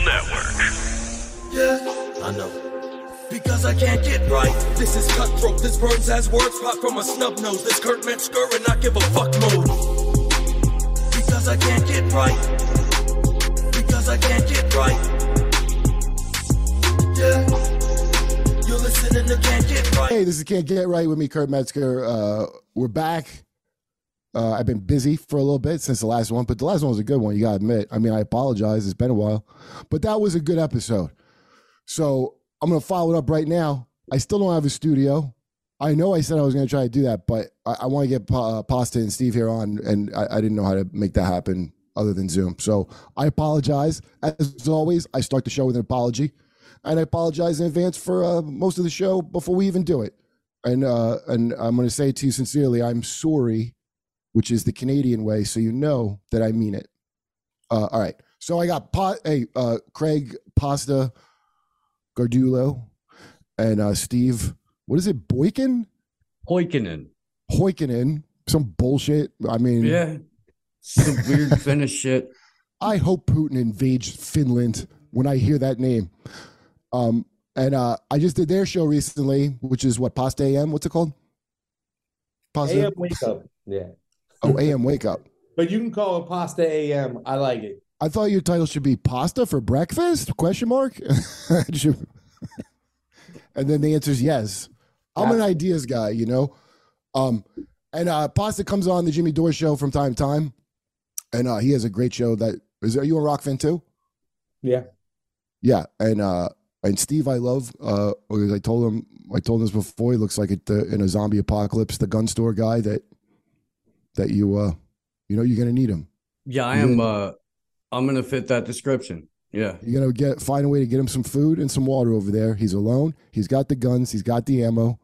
Gas Digital Network. Yeah, I know. Because I can't get right. This is cutthroat. This burns as words pop from a snub nose. This Kurt Metzger and not give a fuck mode. Because I can't get right. Because I can't get right. Yeah. You're listening to Can't Get Right. Hey, this is Can't Get Right with me, Kurt Metzger. Uh, we're back. Uh, I've been busy for a little bit since the last one, but the last one was a good one. You gotta admit. I mean, I apologize. It's been a while, but that was a good episode. So I'm gonna follow it up right now. I still don't have a studio. I know I said I was gonna try to do that, but I, I want to get uh, Pasta and Steve here on, and I, I didn't know how to make that happen other than Zoom. So I apologize. As always, I start the show with an apology, and I apologize in advance for uh, most of the show before we even do it. And uh, and I'm to say to you sincerely, I'm sorry which is the Canadian way, so you know that I mean it. Uh, all right. So I got pot, hey, uh, Craig Pasta Gardulo and uh, Steve, what is it, Boykin? Hoikinen. Hoikinen. Some bullshit. I mean, Yeah. Some weird Finnish shit. I hope Putin invades Finland when I hear that name. Um, and uh, I just did their show recently, which is what Pasta AM. What's it called? Pasta. AM wake up. Yeah. Oh, AM Wake Up. But you can call it pasta AM. I like it. I thought your title should be "Pasta for Breakfast?" Question mark. And then the answer is yes. I'm an ideas guy, you know. Um, and uh, Pasta comes on the Jimmy Dore show from time to time, and uh, he has a great show. That is. Are you a rock fan too? Yeah. Yeah, and uh, and Steve, I love. Uh, I told him, I told him this before. He looks like it uh, in a zombie apocalypse, the gun store guy that that you uh, you know, you're gonna need him. Yeah, I You're am. gonna- Uh, I'm gonna fit that description. Yeah. You're gonna get find a way to get him some food and some water over there. He's alone. He's got the guns. He's got the ammo.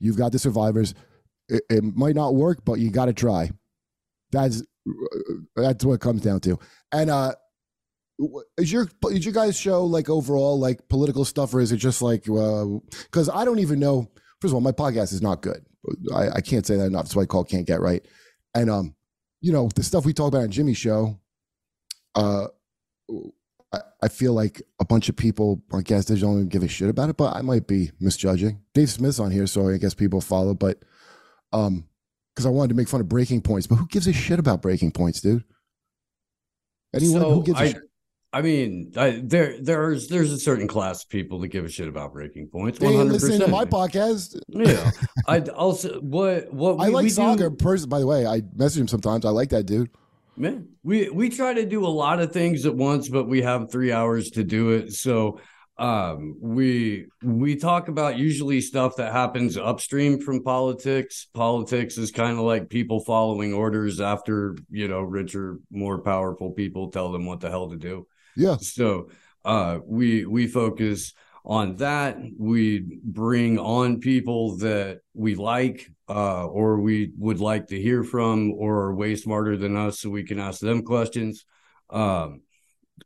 You've got the survivors. It, it might not work, but you got to try. That's that's what it comes down to. And uh, is your is your guys' show like overall like political stuff, or is it just like because I don't even know. First of all, my podcast is not good. I, I can't say that enough. That's why I call Can't Get Right. And um, you know the stuff we talk about on Jimmy's show. Uh, I, I feel like a bunch of people on Gas Digital don't even give a shit about it, but I might be misjudging. Dave Smith's on here, so I guess people follow. But um, because I wanted to make fun of breaking points, but who gives a shit about breaking points, dude? Anyone so who gives a I, shit? I mean, I, there, there's, there's a certain class of people that give a shit about breaking points. One hundred listening to my podcast. Yeah. I also what what we, I like Saga person. By the way, I message him sometimes. I like that dude. Man, we we try to do a lot of things at once, but we have three hours to do it. So um we we talk about usually stuff that happens upstream from politics politics is kind of like people following orders after you know richer more powerful people tell them what the hell to do Yeah. so uh we we focus on that. We bring on people that we like uh or we would like to hear from or are way smarter than us so we can ask them questions. Um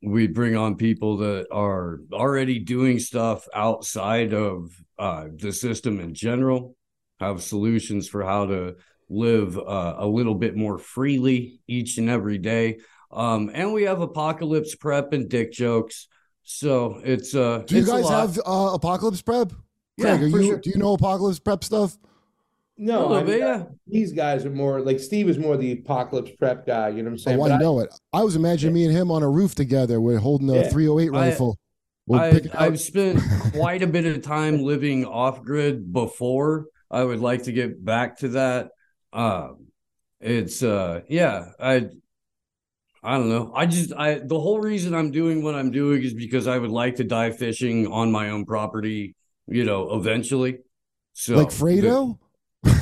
we bring on people that are already doing stuff outside of uh the system in general have solutions for how to live uh, a little bit more freely each and every day um and we have apocalypse prep and dick jokes so it's uh Do you guys have uh, apocalypse prep? Yeah, Craig, are you sure. do you know apocalypse prep stuff? No, A I mean, yeah. these guys are more like Steve is more the apocalypse prep guy. You know what I'm saying? Oh, But I know it. I was imagining me and him on a roof together. We're holding a Yeah. 308 I- rifle. We'll I, pick it out. I've spent quite a bit of time living off grid before. I would like to get back to that. Um, it's uh, yeah, I, I don't know. I just I the whole reason I'm doing what I'm doing is because I would like to dive fishing on my own property. You know, eventually. So like Fredo?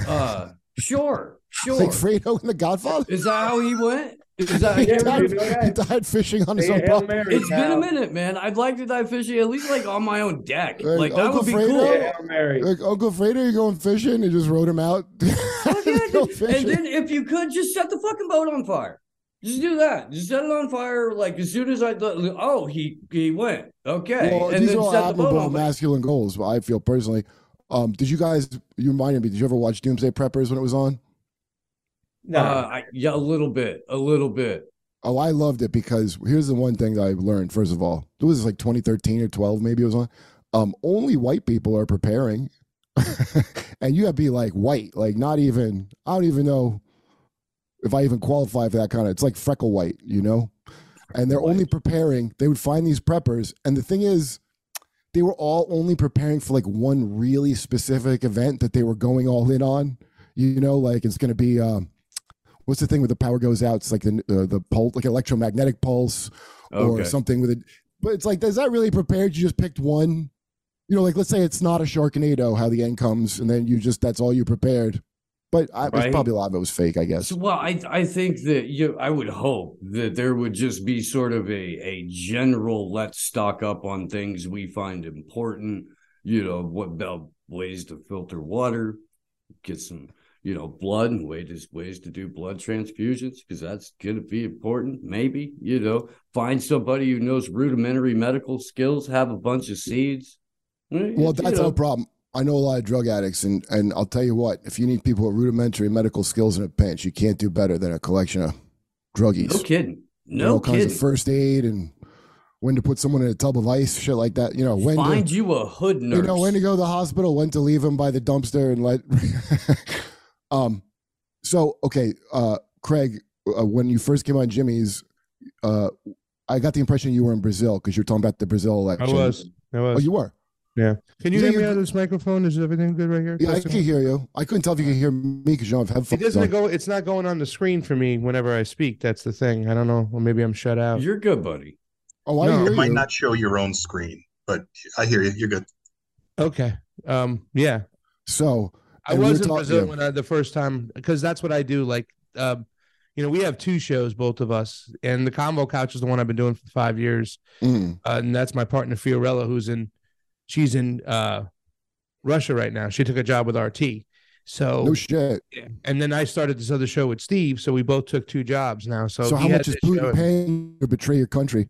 uh, sure, Sure. Like Fredo in The Godfather. Is that how he went? Is that He Yeah, died, you he died fishing on his Hey, own Hail property. Mary, It's been a minute, man. I'd like to die fishing at least like on my own deck. Like, Like that Uncle would be Fredo? cool. Yeah, Like Uncle Fredo, you going fishing and just rode him out. Fuck yeah, Go and then if you could just set the fucking boat on fire. Just do that. Just set it on fire. Like as soon as I thought, oh, he he went. Okay, well, and these then are all set the boat admirable on masculine goals. but I feel personally. Um, did you guys? You reminded me. Did you ever watch Doomsday Preppers when it was on? No. Uh, I, yeah, a little bit, a little bit. Oh, I loved it because here's the one thing that I learned. First of all, it was like 2013 or 12, maybe it was on. Um, only white people are preparing, and you have to be like white, like not even. I don't even know if I even qualify for that kind of. It's like freckle white, you know. And they're only preparing. They would find these preppers, and the thing is, they were all only preparing for like one really specific event that they were going all in on. You know, like it's going to be. Um, what's the thing where the power goes out? It's like the uh, the pulse, like electromagnetic pulse, or Okay. something with it. But it's like, is that really prepared? You just picked one. You know, like let's say it's not a Sharknado, how the end comes, and then you just that's all you prepared. But I, it's Right. probably a lot of it was fake, I guess. Well, I I think that you I would hope that there would just be sort of a a general let's stock up on things we find important. You know, what about ways to filter water, get some you know blood and ways ways to do blood transfusions because that's going to be important. Maybe you know find somebody who knows rudimentary medical skills, have a bunch of seeds. Eh, Well, you that's know. no problem. I know a lot of drug addicts, and and I'll tell you what: if you need people with rudimentary medical skills in a pinch, you can't do better than a collection of druggies. No kidding. You know, No all kinds of first aid and when to put someone in a tub of ice, shit like that. You know, when to, Find you a hood nurse. you know when to go to the hospital, when to leave them by the dumpster, and let. um, so okay, uh, Craig, uh, when you first came on Jimmy's, uh, I got the impression you were in Brazil because you're talking about the Brazil election. I election. was. I was. Oh, you were. Yeah. Can you Yeah, hear me you- out of this microphone? Is everything good right here? Yeah, I can hear you. I couldn't tell if you could hear me because you don't have headphones. It doesn't on. go. It's not going on the screen for me whenever I speak. That's the thing. I don't know. Or maybe I'm shut out. You're good, buddy. Oh, I No, hear it you. might not show your own screen, but I hear you. You're good. Okay. Um. Yeah. So I And we were was in talk- Brazil when I the first time because that's what I do. Like, um, you know, we have two shows, both of us, and the Convo Couch is the one I've been doing for five years, mm, uh, and that's my partner Fiorella, who's in, she's in uh, Russia right now. She took a job with RT, so no shit. yeah. and then I started this other show with Steve, so we both took two jobs now. So, So, how much is this show Putin paying to betray your country?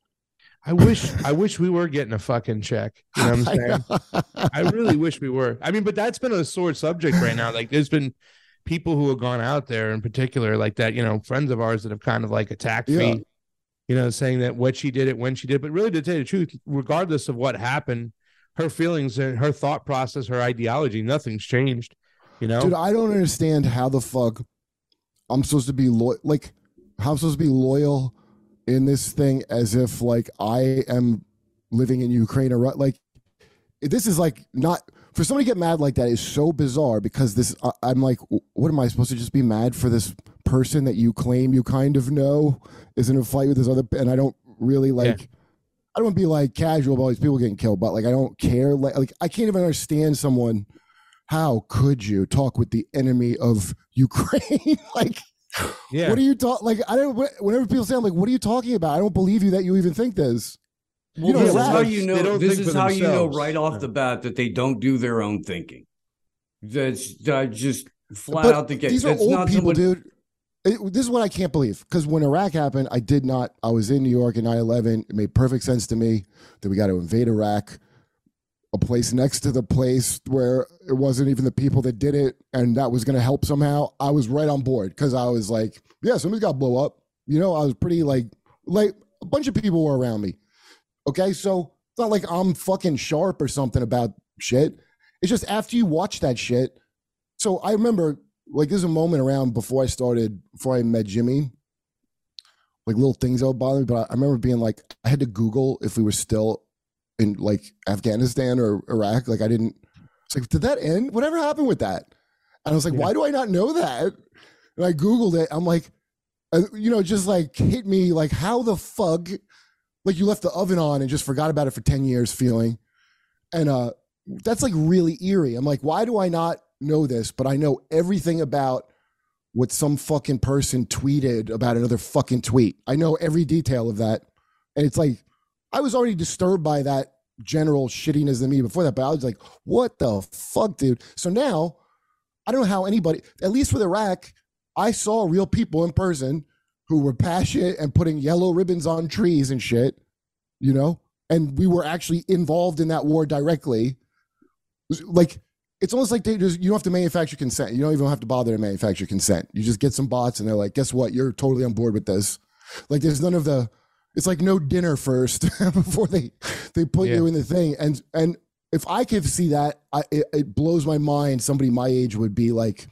I wish, I wish we were getting a fucking check. You know what I'm saying? I really wish we were. I mean, but that's been a sore subject right now. Like, there's been people who have gone out there in particular, like that, you know, friends of ours that have kind of like attacked Yeah. me, you know, saying that what she did it when she did. But really, to tell you the truth, regardless of what happened, her feelings and her thought process, her ideology, nothing's changed. You know, Dude, I don't understand how the fuck I'm supposed to be loyal. Like, how I'm supposed to be loyal in this thing as if like I am living in Ukraine or like this is like not for somebody to get mad like that is so bizarre because this I, I'm like, what am I supposed to just be mad for this person that you claim you kind of know is in a fight with this other and I don't really like. I don't want to be like casual about these people getting killed, but like I don't care. Like, like I can't even understand someone. How could you talk with the enemy of Ukraine? like, yeah. what are you talking? Like, I don't. Whenever people say, "I'm like," what are you talking about? I don't believe you that you even think this. Well, know, this is rats, how you know. This is for how you know right off the bat that they don't do their own thinking. That's uh, just flat But out the gate. these are That's old not people, somebody- dude. It- this is what I can't believe because when Iraq happened, I did not. I was in New York in 9/11. It made perfect sense to me that we got to invade Iraq, a place next to the place where it wasn't even the people that did it, and that was going to help somehow. I was right on board because I was like, yeah, somebody's got to blow up. You know, I was pretty like, like a bunch of people were around me. Okay, so it's not like I'm fucking sharp or something about shit. It's just after you watch that shit. So I remember like there's a moment around before I started, before I met Jimmy, like little things that would bother me. But I, I remember being like, I had to Google if we were still in like Afghanistan or Iraq. Like I didn't. It's like, did that end? Whatever happened with that? And I was like, Yeah. why do I not know that? And I Googled it. I'm like, uh, you know, just like hit me like, how the fuck? Like you left the oven on and just forgot about it for 10 years feeling. And uh that's like really eerie. I'm like, why do I not know this? But I know everything about what some fucking person tweeted about another fucking tweet. I know every detail of that. And it's like, I was already disturbed by that general shittiness in me before that, but I was like, what the fuck, dude? So now, I don't know how anybody, at least with Iraq, I saw real people in person who were passionate and putting yellow ribbons on trees and shit, you know? And we were actually involved in that war directly. Like, it's almost like they just, you don't have to manufacture consent. You don't even have to bother to manufacture consent. You just get some bots and they're like, guess what? You're totally on board with this. Like, there's none of the, it's like no dinner first before they they put Yeah. you in the thing and and if i could see that I, it, it blows my mind somebody my age would be like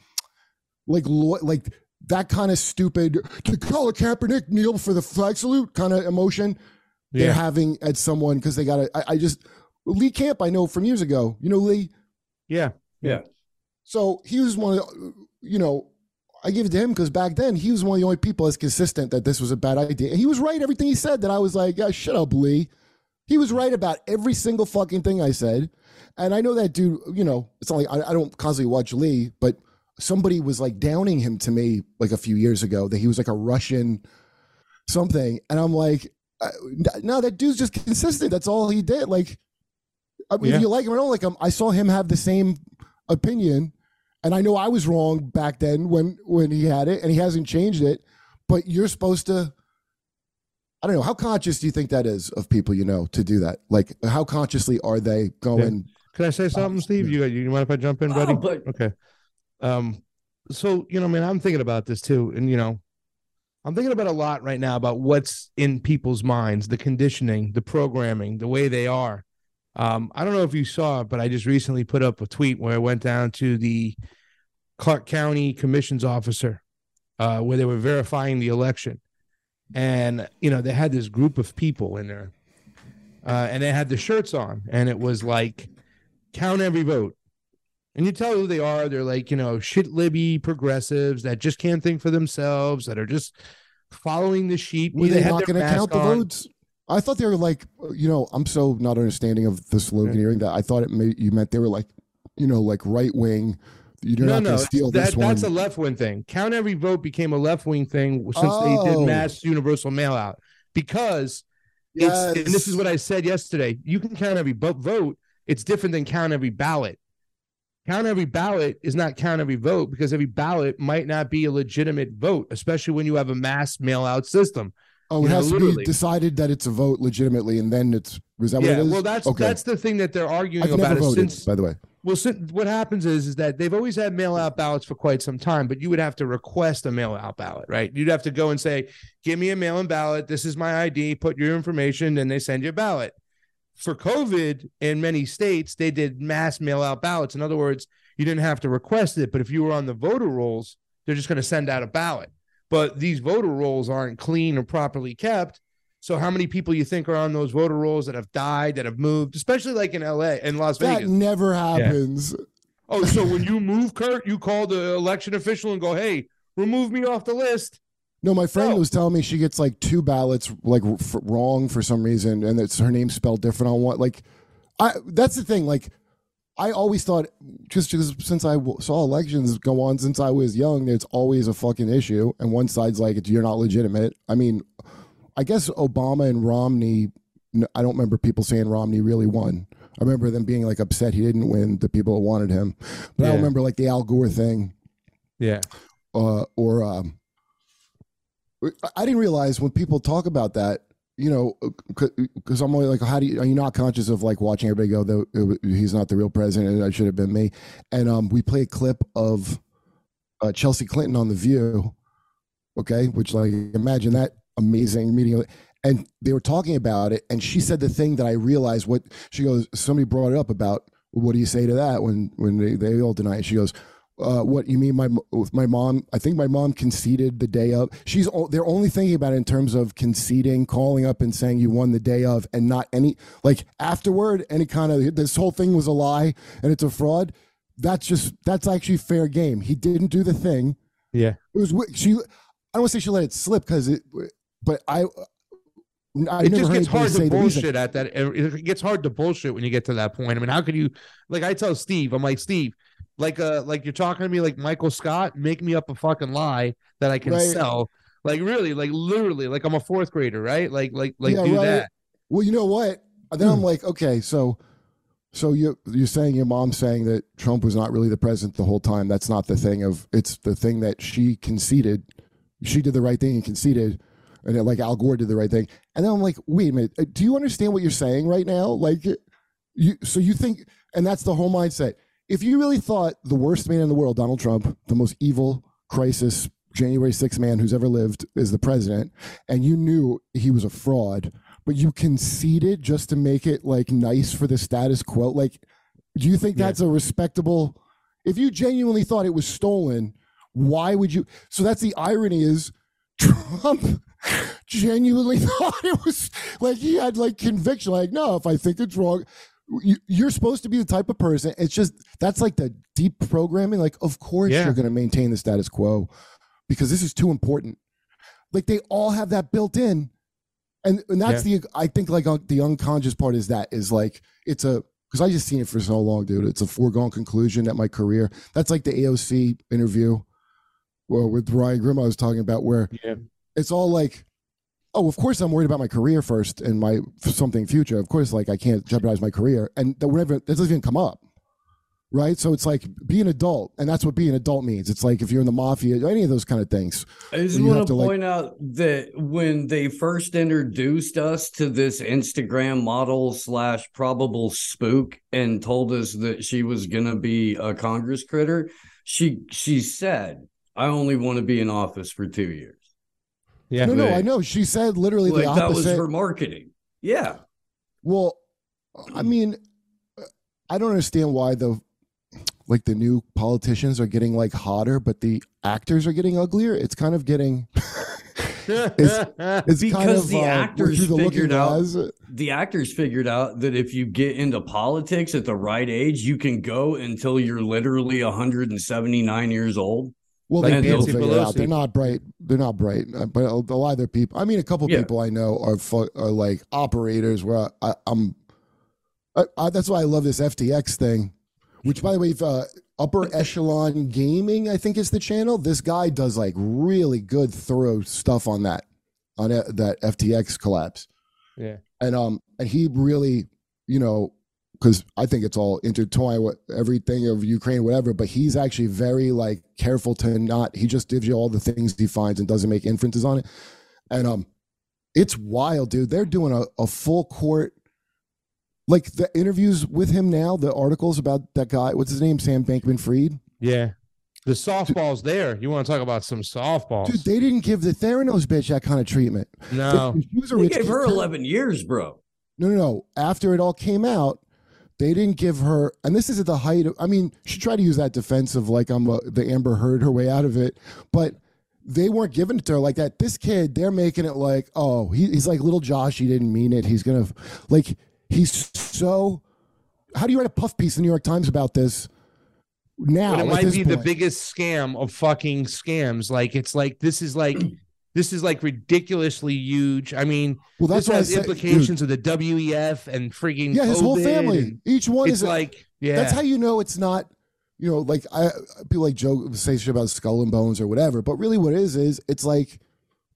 like like that kind of stupid to call a Kaepernick kneel for the flag salute kind of emotion they're having at someone because they got to I, I just lee camp i know from years ago you know lee Yeah. Yeah. so he was one of the, you know, I give it to him because back then he was one of the only people as consistent that this was a bad idea. And he was right everything he said that I was like, yeah, shut up, Lee. He was right about every single fucking thing I said. And I know that dude, you know, it's not like I, I don't constantly watch Lee, but somebody was like downing him to me like a few years ago that he was like a Russian something. And I'm like, uh, no, that dude's just consistent. That's all he did. Like, I mean, Yeah. if you like him or don't like him, I saw him have the same opinion, and I know I was wrong back then when when he had it, and he hasn't changed it. But you're supposed to. I don't know how conscious do you think that is of people you know to do that? Like, how consciously are they going? Can I say something, Steve? You you mind if I jump in, buddy? Oh, but Okay. Um, so you know, I mean, I'm thinking about this too, and you know, I'm thinking about a lot right now about what's in people's minds, the conditioning, the programming, the way they are. Um, I don't know if you saw it, but I just recently put up a tweet where I went down to the Clark County Commission's officer, uh, where they were verifying the election, and you know, they had this group of people in there, uh, and they had the shirts on, and it was like, count every vote. And you tell who they are. They're like, you know, shit libby progressives that just can't think for themselves, that are just following the sheep. Were they had not going to count mask the votes? I thought they were like, you know, I'm so not understanding of the sloganeering that I thought it may, you meant they were like, you know, like right wing. You're no, not no, steal that, this one. that's a left wing thing. Count every vote became a left wing thing since they Oh. did mass universal mail out because it's, and this is what I said yesterday. You can count every vo- vote. It's different than count every ballot. Count every ballot is not count every vote because every ballot might not be a legitimate vote, especially when you have a mass mail out system. Oh, you it know, has to literally. be decided that it's a vote legitimately, and then it's is that what yeah, it is? well, that's Okay. that's the thing that they're arguing I've about voted, since by the way. Well, sin- what happens is is that they've always had mail out ballots for quite some time, but you would have to request a mail out ballot, right? You'd have to go and say, "Give me a mail in ballot. This is my ID. Put your information," and they send you a ballot. For COVID, in many states, they did mass mail out ballots. In other words, you didn't have to request it, but if you were on the voter rolls, they're just going to send out a ballot. But these voter rolls aren't clean or properly kept. So, how many people you think are on those voter rolls that have died, that have moved, especially like in LA and Las That Vegas? That never happens. Oh, so when you move, Kurt, you call the election official and go, "Hey, remove me off the list." No, my friend No. was telling me she gets like two ballots like f- wrong for some reason, and it's her name spelled different on one. Like, I that's the thing. Like, I always thought just because since I w- saw elections go on since I was young, it's always a fucking issue, and one side's like you're not legitimate. I mean, I guess Obama and Romney. I don't remember people saying Romney really won. I remember them being like upset he didn't win. The people that wanted him, but I Yeah. don't remember like the Al Gore thing Yeah, uh, or um, I- I didn't realize when people talk about that, you know, because I'm only like, how do you are you not conscious of like watching everybody go, though he's not the real president, that should have been me. And um, we play a clip of uh, Chelsea Clinton on The View, okay, which like imagine that amazing meeting. And they were talking about it, and she said the thing that I realized. What she goes, somebody brought it up about. What do you say to that when when they, they all deny it? She goes, uh, what you mean my with my mom i think my mom conceded the day of she's they're only thinking about it in terms of conceding calling up and saying you won the day of and not any like afterward any kind of this whole thing was a lie and it's a fraud that's just that's actually fair game he didn't do the thing yeah. it was she i don't want to say she let it slip because it but i I it just gets hard to bullshit at that. It gets hard to bullshit when you get to that point. I mean, how could you? Like I tell Steve, I'm like Steve. Like a like you're talking to me like Michael Scott, make me up a fucking lie that I can Right. sell. Like really, like literally, like I'm a fourth grader, right? Like like like Yeah, do right. that. Well, you know what? Hmm. then I'm like, okay, so so you you're saying your mom's saying that Trump was not really the president the whole time. That's not the thing of it's the thing that she conceded. She did the right thing and conceded. And then, like Al Gore did the right thing. And then I'm like, wait a minute, uh, do you understand what you're saying right now? Like you so you think and that's the whole mindset. If you really thought the worst man in the world, Donald Trump, the most evil crisis January 6th man who's ever lived is the president, and you knew he was a fraud, but you conceded just to make it like nice for the status quo. Like, do you think Yeah. that's a respectable? If you genuinely thought it was stolen, why would you? So that's the irony is Trump genuinely thought it was like he had like conviction. Like, no, if I think it's wrong, you're supposed to be the type of person. It's just that's like the deep programming. Like, of course Yeah. you're going to maintain the status quo because this is too important. Like they all have that built in, and and that's the I think like uh, the unconscious part is that is like it's a because I just seen it for so long, dude. It's a foregone conclusion that my career. That's like the AOC interview, well, with Ryan Grim I was talking about, where Yeah. it's all like, oh, of course I'm worried about my career first and my something future. Of course, like I can't jeopardize my career, and that whenever that doesn't even come up, right? So it's like be an adult, and that's what being an adult means. It's like if you're in the mafia, any of those kind of things. I just want to to, like- point out that when they first introduced us to this Instagram model slash probable spook and told us that she was gonna be a Congress critter, she she said, "I only want to be in office for two years." Yeah. no, no, Right. I know. She said literally Like the opposite. that was her marketing. Yeah, Well, I mean, I don't understand why the like the new politicians are getting like hotter, but the actors are getting uglier. It's kind of getting it's kind Because of the uh, actors the figured out- glass. the actors figured out that if you get into politics at the right age, you can go until you're literally 179 years old. Well, they Nancy figure it out. They're not bright. They're not bright. Uh, But a lot of their people. I mean, a couple Yeah. people I know are fu- are like operators. Where I, I'm. I, I, that's why I love this FTX thing. Which, by the way, if, uh, Upper Echelon Gaming, I think is the channel. This guy does like really good, thorough stuff on that, on that FTX collapse yeah. and um and he really you know because i think it's all intertwined with everything of ukraine whatever but he's actually very like careful to not he just gives you all the things he finds and doesn't make inferences on it and um it's wild dude they're doing a, a full court like the interviews with him now the articles about that guy what's his name sam bankman fried Yeah. The softballs there. You want to talk about some softballs? dude they didn't give the theranos bitch that kind of treatment no. she was a They rich gave her 11 years, bro. No, no, no. After it all came out, they didn't give her, and this is at the height of. I mean, she tried to use that defense of like I'm a, the Amber Heard her way out of it, but they weren't giving it to her like that. This kid, they're making it like, oh, he, he's like little Josh. He didn't mean it. He's gonna like he's so. How do you write a puff piece in the New York Times about this? Now, But it might be the biggest scam of fucking scams. Like it's like this is like this is like ridiculously huge. I mean, Well, that's has said- implications of the WEF and freaking Yeah, his whole family. Each one It's is like yeah, That's how you know it's not, you know, like I people like joke say shit about skull and bones or whatever, but really what it is is it's like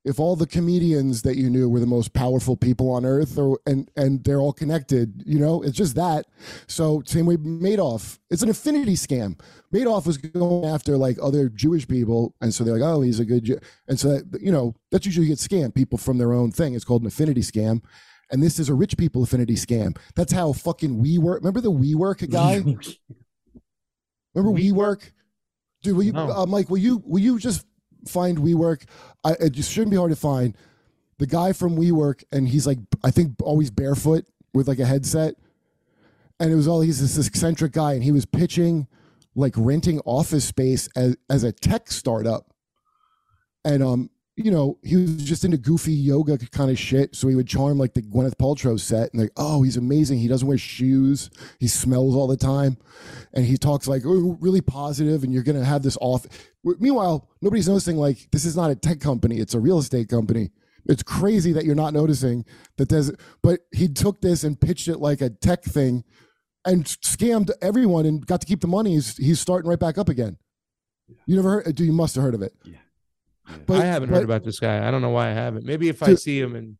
if all the comedians that you knew were the most powerful people on earth or and and they're all connected, you know, it's just that. So same way Madoff, it's an affinity scam. Madoff was going after like other Jewish people, and so they're like, oh, he's a good, Jew. and so that, you know that's usually get scammed people from their own thing. It's called an affinity scam. And this is a rich people affinity scam. That's how fucking we work. Remember the we work guy? Remember WeWork? Dude, will you, No. uh, Mike? Will you will you just find WeWork? I, it just shouldn't be hard to find. The guy from WeWork, and he's like, I think always barefoot with like a headset, and it was all he's this eccentric guy, and he was pitching like renting office space as as a tech startup, and um, you know, he was just into goofy yoga kind of shit. So he would charm like the Gwyneth Paltrow set, and like, oh, he's amazing. He doesn't wear shoes. He smells all the time, and he talks like oh, really positive, and you're gonna have this off. Meanwhile, nobody's noticing like this is not a tech company; it's a real estate company. It's crazy that you're not noticing that there's. But he took this and pitched it like a tech thing, and scammed everyone and got to keep the money. He's, he's starting right back up again. You never heard? Do you must have heard of it? Yeah. But, I haven't but, heard about this guy. I don't know why I haven't. Maybe if I see him and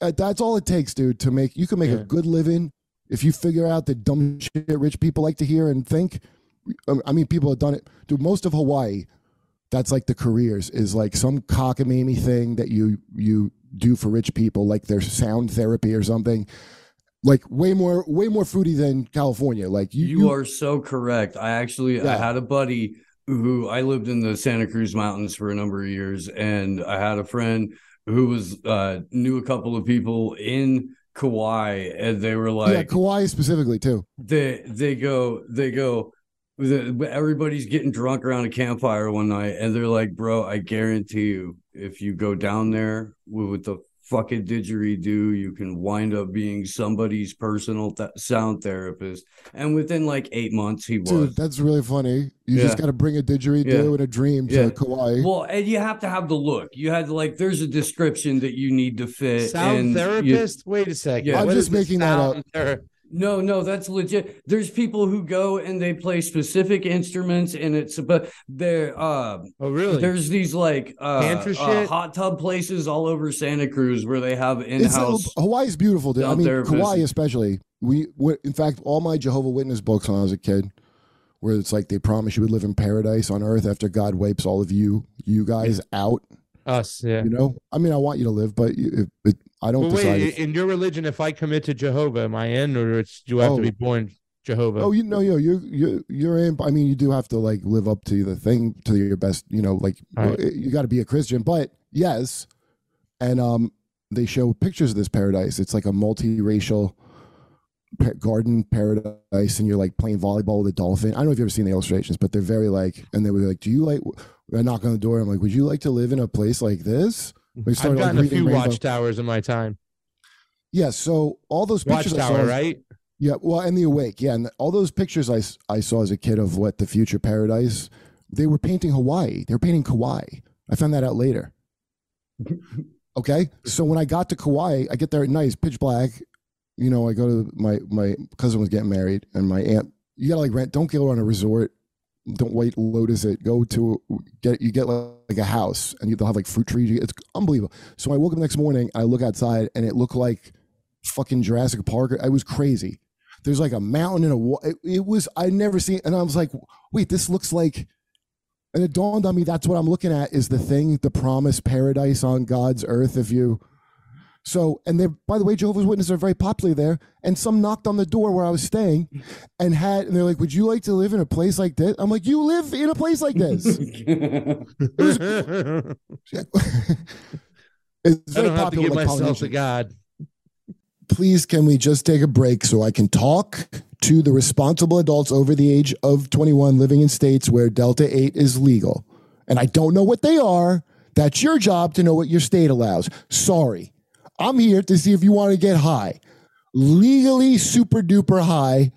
uh, that's all it takes, dude, to make you can make a good living if you figure out the dumb shit rich people like to hear and think. Um, I mean, people have done it. Dude, most of Hawaii, that's like the careers is like some cockamamie thing that you you do for rich people, like their sound therapy or something. Like way more way more fruity than California. Like you, You, are so correct. I actually I had a buddy who I lived in the Santa Cruz Mountains for a number of years, and I had a friend who was uh knew a couple of people in Kauai, and they were like, yeah, Kauai specifically too. they they go they go the, everybody's getting drunk around a campfire one night and they're like bro i guarantee you if you go down there with the fucking didgeridoo you can wind up being somebody's personal th- sound therapist and within like eight months he was Dude, that's really funny. You just got to bring a didgeridoo Yeah. and a dream to Yeah. Kauai. well and you have to have the look you had to like there's a description that you need to fit sound and you- therapist. Wait a second. Yeah. I'm What just making that up. ther- No, no, that's legit. There's people who go and they play specific instruments, and it's but they're uh, Oh, really? there's these like uh, uh, hot tub places all over Santa Cruz where they have in-house. Hawaii's beautiful, dude. I mean, therapist. Kauai especially. We, we, in fact, all my Jehovah Witness books when I was a kid, where it's like they promise you would live in paradise on earth after God wipes all of you, you guys out. Us, yeah. You know, I mean, I want you to live, but it, it, I don't But decide. wait, if- in your religion, if I commit to Jehovah, am I in, or it's do I have Oh. to be born Jehovah? oh, you know, you you you you're in. I mean, you do have to like live up to the thing to your best. You know, like Right. you got to be a Christian. But yes, and um, they show pictures of this paradise. It's like a multiracial garden paradise, and you're like playing volleyball with a dolphin. I don't know if you've ever seen the illustrations, but they're very like. And they were like, "Do you like?" I knock on the door. I'm like, "Would you like to live in a place like this?" We I've started, like, gotten a few Rainbow- watchtowers in my time. Yeah, so all those pictures I saw Watchtower, right? Yeah, well, and the awake, yeah, and all those pictures I, I saw as a kid of what the future paradise, they were painting Hawaii. They were painting Kauai. I found that out later. Okay, so when I got to Kauai, I get there at night, it's pitch black. You know, I go to my my cousin was getting married, and my aunt. You gotta like rent. Don't go on a resort. Don't wait Lotus it. Go to get you get like, a house, and you, they'll have like fruit trees. It's unbelievable. So I woke up next morning. I look outside, and it looked like fucking Jurassic Park. It was crazy. There's like a mountain and a wa- it, it was I never seen and I was like, wait, this looks like and it dawned on me that's what I'm looking at is the thing, the promised paradise on God's earth if you so and they by the way, Jehovah's Witnesses are very popular there. And some knocked on the door where I was staying and had and they're like, Would you like to live in a place like this? I'm like, You live in a place like this. it's I don't have to give like myself to God. please can we just take a break so I can talk to the responsible adults over the age of 21 living in states where Delta 8 is legal? And I don't know what they are. That's your job to know what your state allows. Sorry. I'm here to see if you want to get high. Legally super duper high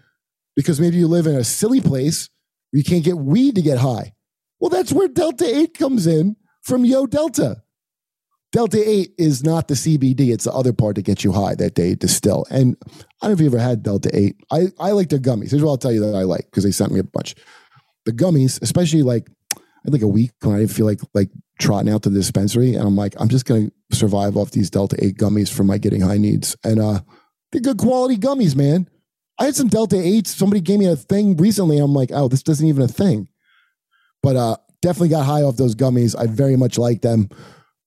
because maybe you live in a silly place where you can't get weed to get high. Well, that's where Delta 8 comes in from Yo Delta. Delta 8 is not the CBD, it's the other part that gets you high that they distill. And I don't know if you ever had Delta 8. I, I like their gummies. Here's what I'll tell you that I like because they sent me a bunch. The gummies, especially like I had like a week when I didn't feel like like trotting out to the dispensary. And I'm like, I'm just gonna survive off these Delta 8 gummies for my getting high needs. And uh they're good quality gummies, man. I had some Delta 8s. Somebody gave me a thing recently. I'm like, oh, this doesn't even a thing. But uh definitely got high off those gummies. I very much like them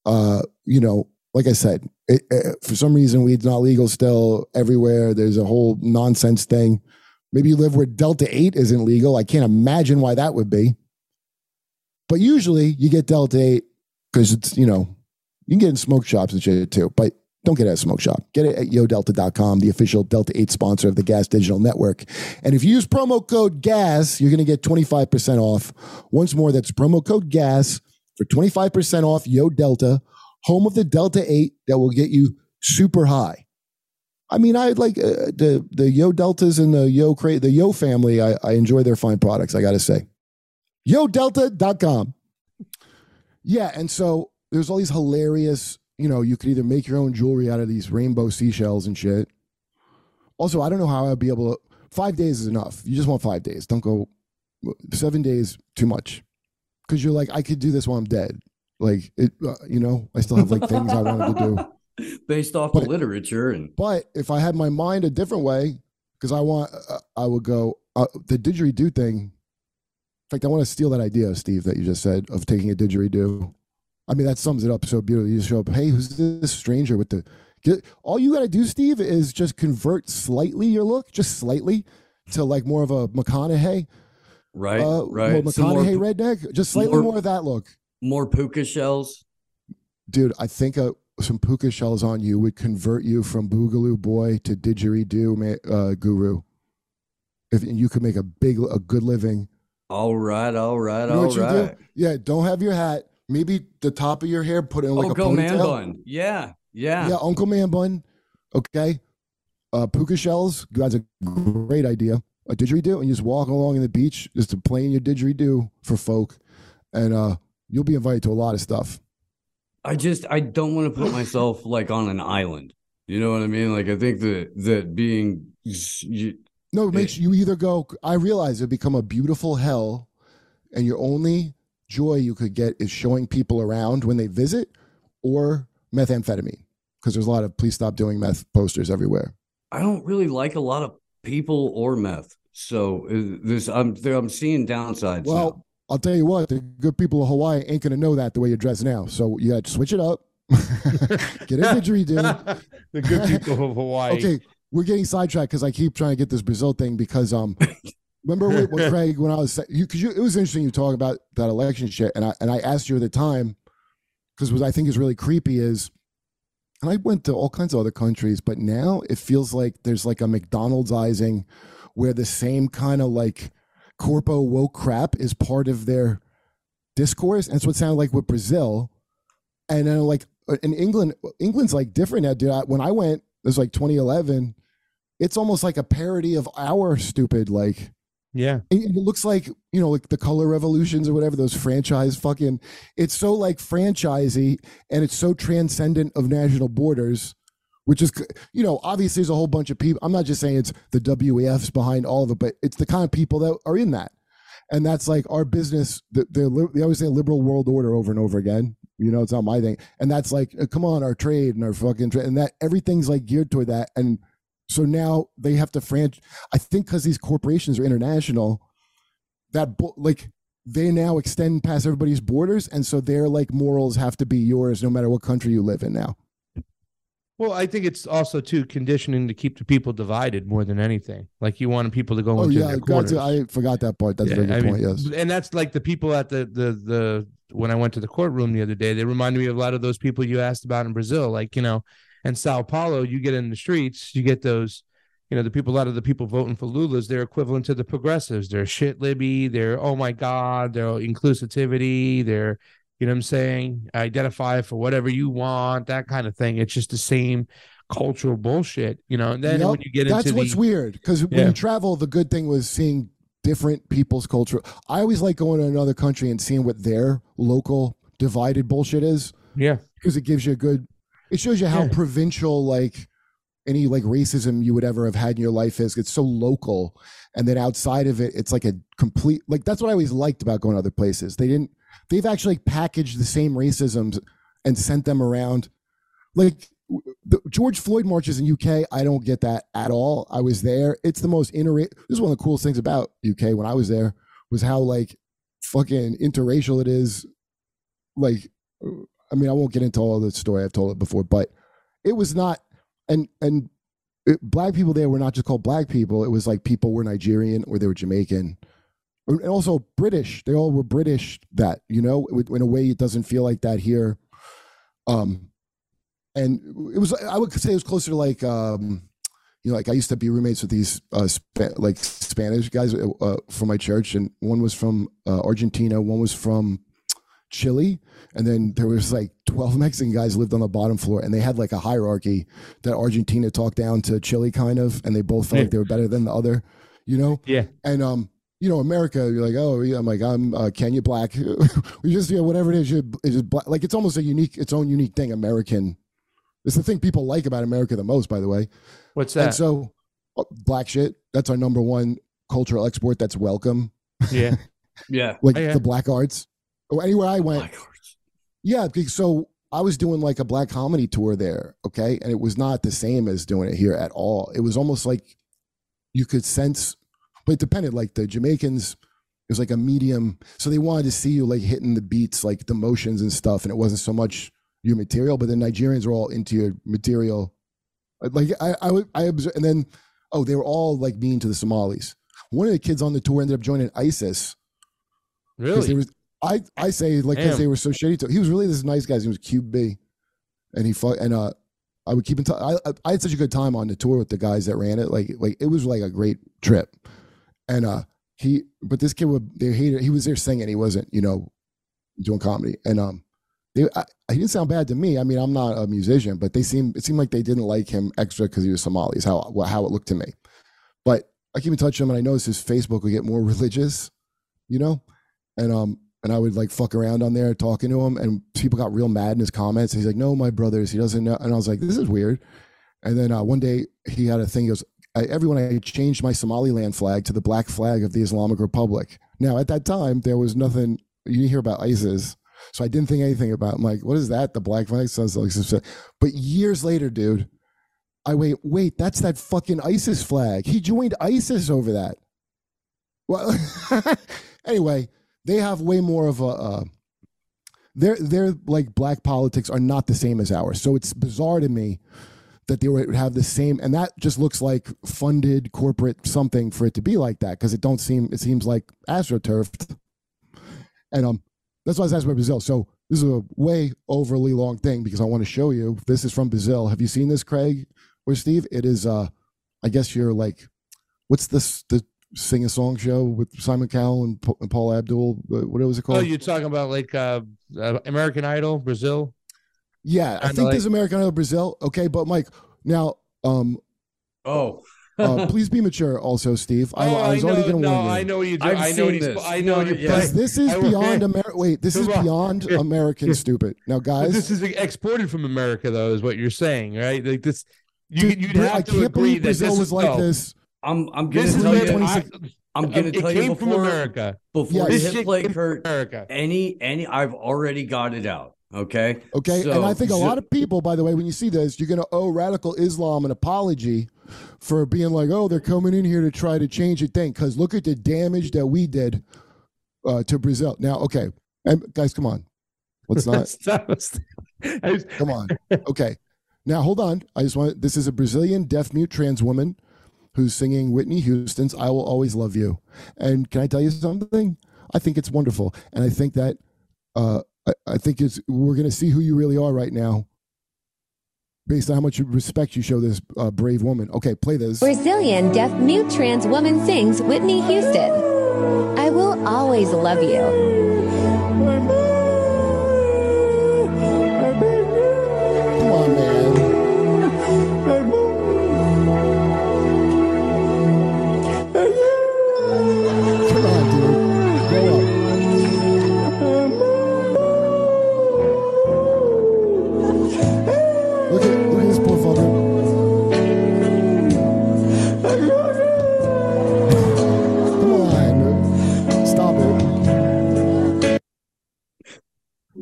uh, you know, like I said, it, it, for some reason weed's not legal still everywhere. There's a whole nonsense thing. Maybe you live where Delta 8 isn't legal. I can't imagine why that would be. But usually you get Delta 8 because it's, you know, you can get in smoke shops and shit too, but don't get it at a smoke shop. Get it at yodelta.com, the official Delta 8 sponsor of the Gas Digital Network. And if you use promo code GAS, you're going to get 25% off. Once more, that's promo code GAS for 25% off Yo Delta, home of the Delta 8 that will get you super high. I mean, I like uh, the the Yo Deltas and the Yo Cra- the Yo family. I, I enjoy their fine products. I got to say, YoDelta.com. Yeah, and so there's all these hilarious. You know, you could either make your own jewelry out of these rainbow seashells and shit. Also, I don't know how I'd be able to. five days is enough. You just want five days. Don't go seven days. Too much, because you're like, I could do this while I'm dead. Like it, uh, you know, I still have like things I wanted to do. based off But- the literature and But if I had my mind a different way, because I want, uh, I would go uh, the didgeridoo thing. Fact, I want to steal that idea, Steve, that you just said of taking a didgeridoo. I mean, that sums it up so beautifully. You show up, hey, who's this stranger with the? Get, all you got to do, Steve, is just convert slightly your look, just slightly, to like more of a McConaughey, right, uh, right. more Some more, McConaughey redneck, just slightly more- more of that look, more puka shells. dude. I think uh, some puka shells on you would convert you from Boogaloo boy to didgeridoo uh, guru. If you could make a big, a good living All right, all right, You know all you do? Yeah, don't have your hat. Maybe the top of your hair, put it in like a Uncle Man. Bun. Yeah, yeah. Yeah, Uncle Man bun. Okay. Uh, puka shells. That's a great idea. A didgeridoo, and you just walk along in the beach, just to playing your didgeridoo for folk, and uh, you'll be invited to a lot of stuff. I just I don't want to put myself like on an island. You know what I mean? Like I think that that being you, No, it makes you either go. I realize it become a beautiful hell, and your only joy you could get is showing people around when they visit, or methamphetamine, because there's a lot of please stop doing meth posters everywhere. I don't really like a lot of people or meth. So uh, this I'm I'm seeing downsides. Well, now. I'll tell you what, the good people of Hawaii ain't gonna know that the way you dress now. So you got to switch it up. get a didgeridoo. the good people of Hawaii. Okay, we're getting sidetracked because I keep trying to get this Brazil thing because um, remember when, when Craig when I was you because you it was interesting you talk about that election shit and I and I asked you at the time because what I think is really creepy is and I went to all kinds of other countries but now it feels like there's like a McDonald'sizing where the same kind of like corpo woke crap is part of their discourse and that's what it sounded like with Brazil and then like in England England's like different now dude. I, when I went it was like 2011 it's almost like a parody of our stupid like Yeah. it looks like you know like the color revolutions or whatever those franchise fucking it's so like franchisey and it's so transcendent of national borders which is you know obviously there's a whole bunch of people i'm not just saying it's the wefs behind all of it but it's the kind of people that are in that. And that's like our business the, the, they always say liberal world order over and over again you know it's not my thing. And that's like uh, come on our trade and our fucking trade and that everything's like geared toward that. And so now they have to franchise i think because these corporations are international that bo- like they now extend past everybody's borders. And so their like morals have to be yours no matter what country you live in now Well, I think it's also too conditioning to keep the people divided more than anything. Like you want people to go oh into yeah their corners. i forgot that part that's a very good I point mean, yes And that's like the people at the the the when I went to the courtroom the other day, they reminded me of a lot of those people you asked about in Brazil. Like, you know, in Sao Paulo, you get in the streets, you get those, you know, the people, a lot of the people voting for Lula's, they're equivalent to the progressives. They're shit libby, they're oh my God, they're inclusivity, they're you know what I'm saying, identify for whatever you want, that kind of thing. It's just the same cultural bullshit, you know. And then Yep. when you get into that's into what's the, weird because when you travel the good thing was seeing different people's culture i always like going to another country and seeing what their local divided bullshit is yeah, because it gives you a good it shows you how Yeah. provincial like any like racism you would ever have had in your life is it's so local and then outside of it it's like a complete like that's what i always liked about going to other places. They didn't they've actually packaged the same racisms and sent them around. Like the george floyd marches in uk i don't get that at all. I was there. It's the most inter this is one of the coolest things about uk when i was there was how like fucking interracial it is. Like uh, I mean, I won't get into all the story. I've told it before, but it was not, and and it, black people there were not just called black people. It was like people were Nigerian or they were Jamaican, and also British. They all were British. That you know, in a way, it doesn't feel like that here. Um, and it was I would say it was closer to like um, you know, like I used to be roommates with these uh, Spa- like Spanish guys uh, from my church, and one was from uh, Argentina, one was from Chile, and then there was like 12 Mexican guys lived on the bottom floor, and they had like a hierarchy that Argentina talked down to Chile, kind of, and they both felt Yeah. like they were better than the other, you know. yeah. And um, you know, America, you're like, oh, yeah, I'm like, I'm uh, Kenya black. we just, yeah, whatever it is, you it's just black. like it's almost a unique, its own unique thing. American. It's the thing people like about America the most, by the way. What's that? And that? so, uh, black shit. That's our number one cultural export. That's welcome. Yeah. Yeah. Like Oh, yeah. the black arts. Or anywhere I went, Yeah, so I was doing like a black comedy tour there, okay, and it was not the same as doing it here at all. It was almost like you could sense, but it depended. Like the Jamaicans, it was like a medium, so they wanted to see you like hitting the beats, like the motions and stuff, and it wasn't so much your material. But the Nigerians were all into your material. Like I, I, I observed, and then oh, they were all like mean to the Somalis. One of the kids on the tour ended up joining ISIS. Really? They were, I I say like because they were so shitty. To, he was really this nice guy. He was QB, and he fought. And uh, I would keep in touch. I, I- I had such a good time on the tour with the guys that ran it. Like like it was like a great trip. And uh, he but this kid would they hated. He was there singing. He wasn't you know doing comedy. And um, they I, he didn't sound bad to me. I mean I'm not a musician, but they seemed it seemed like they didn't like him extra because he was Somali. Is how how it looked to me. But I keep in touch with him, and I noticed his Facebook would get more religious. You know and um and I would like fuck around on there talking to him, and people got real mad in his comments. He's like, "No, my brothers, he doesn't know." And I was like, "This is weird." And then uh, one day he had a thing. He goes, I, "Everyone, I changed my Somaliland flag to the black flag of the Islamic Republic." Now, at that time, there was nothing. You didn't hear about ISIS, so I didn't think anything about. I'm like, "What is that? The black flag?" Sounds like. But years later, dude, I wait, wait, that's that fucking ISIS flag. He joined ISIS over that. Well, anyway, they have way more of a. Uh, their their like black politics are not the same as ours, so it's bizarre to me that they would have the same, and that just looks like funded corporate something for it to be like that because it don't seem it seems like astroturfed, and um, that's why I was asking about Brazil. So this is a way overly long thing because I want to show you. This is from Brazil. Have you seen this, Craig or Steve? It is uh, I guess you're like, what's this the sing a song show with Simon Cowell and, Pa- and Paula Abdul? What what was it called? Oh, called? you're talking about like uh, uh American Idol, Brazil? yeah, I kinda think like- there's American Idol Brazil. Okay, but Mike, now um, Oh. uh, please be mature, also, Steve. I, oh, I was already know, going to no, warn you. I know what you. Do. I've I know seen this. I know you. Yes. yeah. this is I- beyond Amer- Wait, this is beyond American stupid. Now, But guys, this is exported from America, though, is what you're saying, right? Like this, you, dude, you'd have I to can't agree believe that Brazil this was is like no, this. I'm I'm gonna This tell where you. I, I'm gonna it tell came you from before America. before Yes. you This hit play, Kurt. America. Any any I've already got it out. Okay. Okay, and I think a so- lot of people, by the way, when you see this, you're going to owe radical Islam an apology for being like, "Oh, they're coming in here to try to change a thing." Because look at the damage that we did uh, to Brazil. Now, okay, and guys, come on, let's not. That was- I was- Come on. Okay. Now hold on. I just want this is a Brazilian deaf mute trans woman who's singing Whitney Houston's I Will Always Love You. And can I tell you something? I think it's wonderful. And I think that uh I, I think it's we're gonna see who you really are right now based on how much respect you show this uh, brave woman. Okay, play this. Brazilian deaf mute trans woman sings Whitney Houston. I will always love you.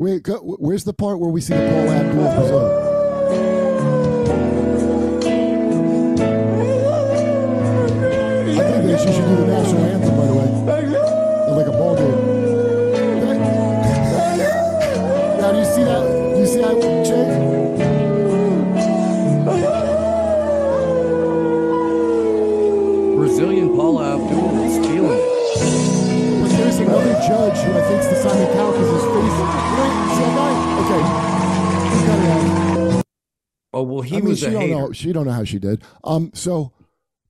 Wait, go, where's the part where we see the Paula Abdul of I think she should do the national anthem, judge who I think's the Simon Cowell because his face. Wait, see that? Okay. He got it out. Oh well, he I mean, was she a don't hater. know. She don't know how she did. Um. So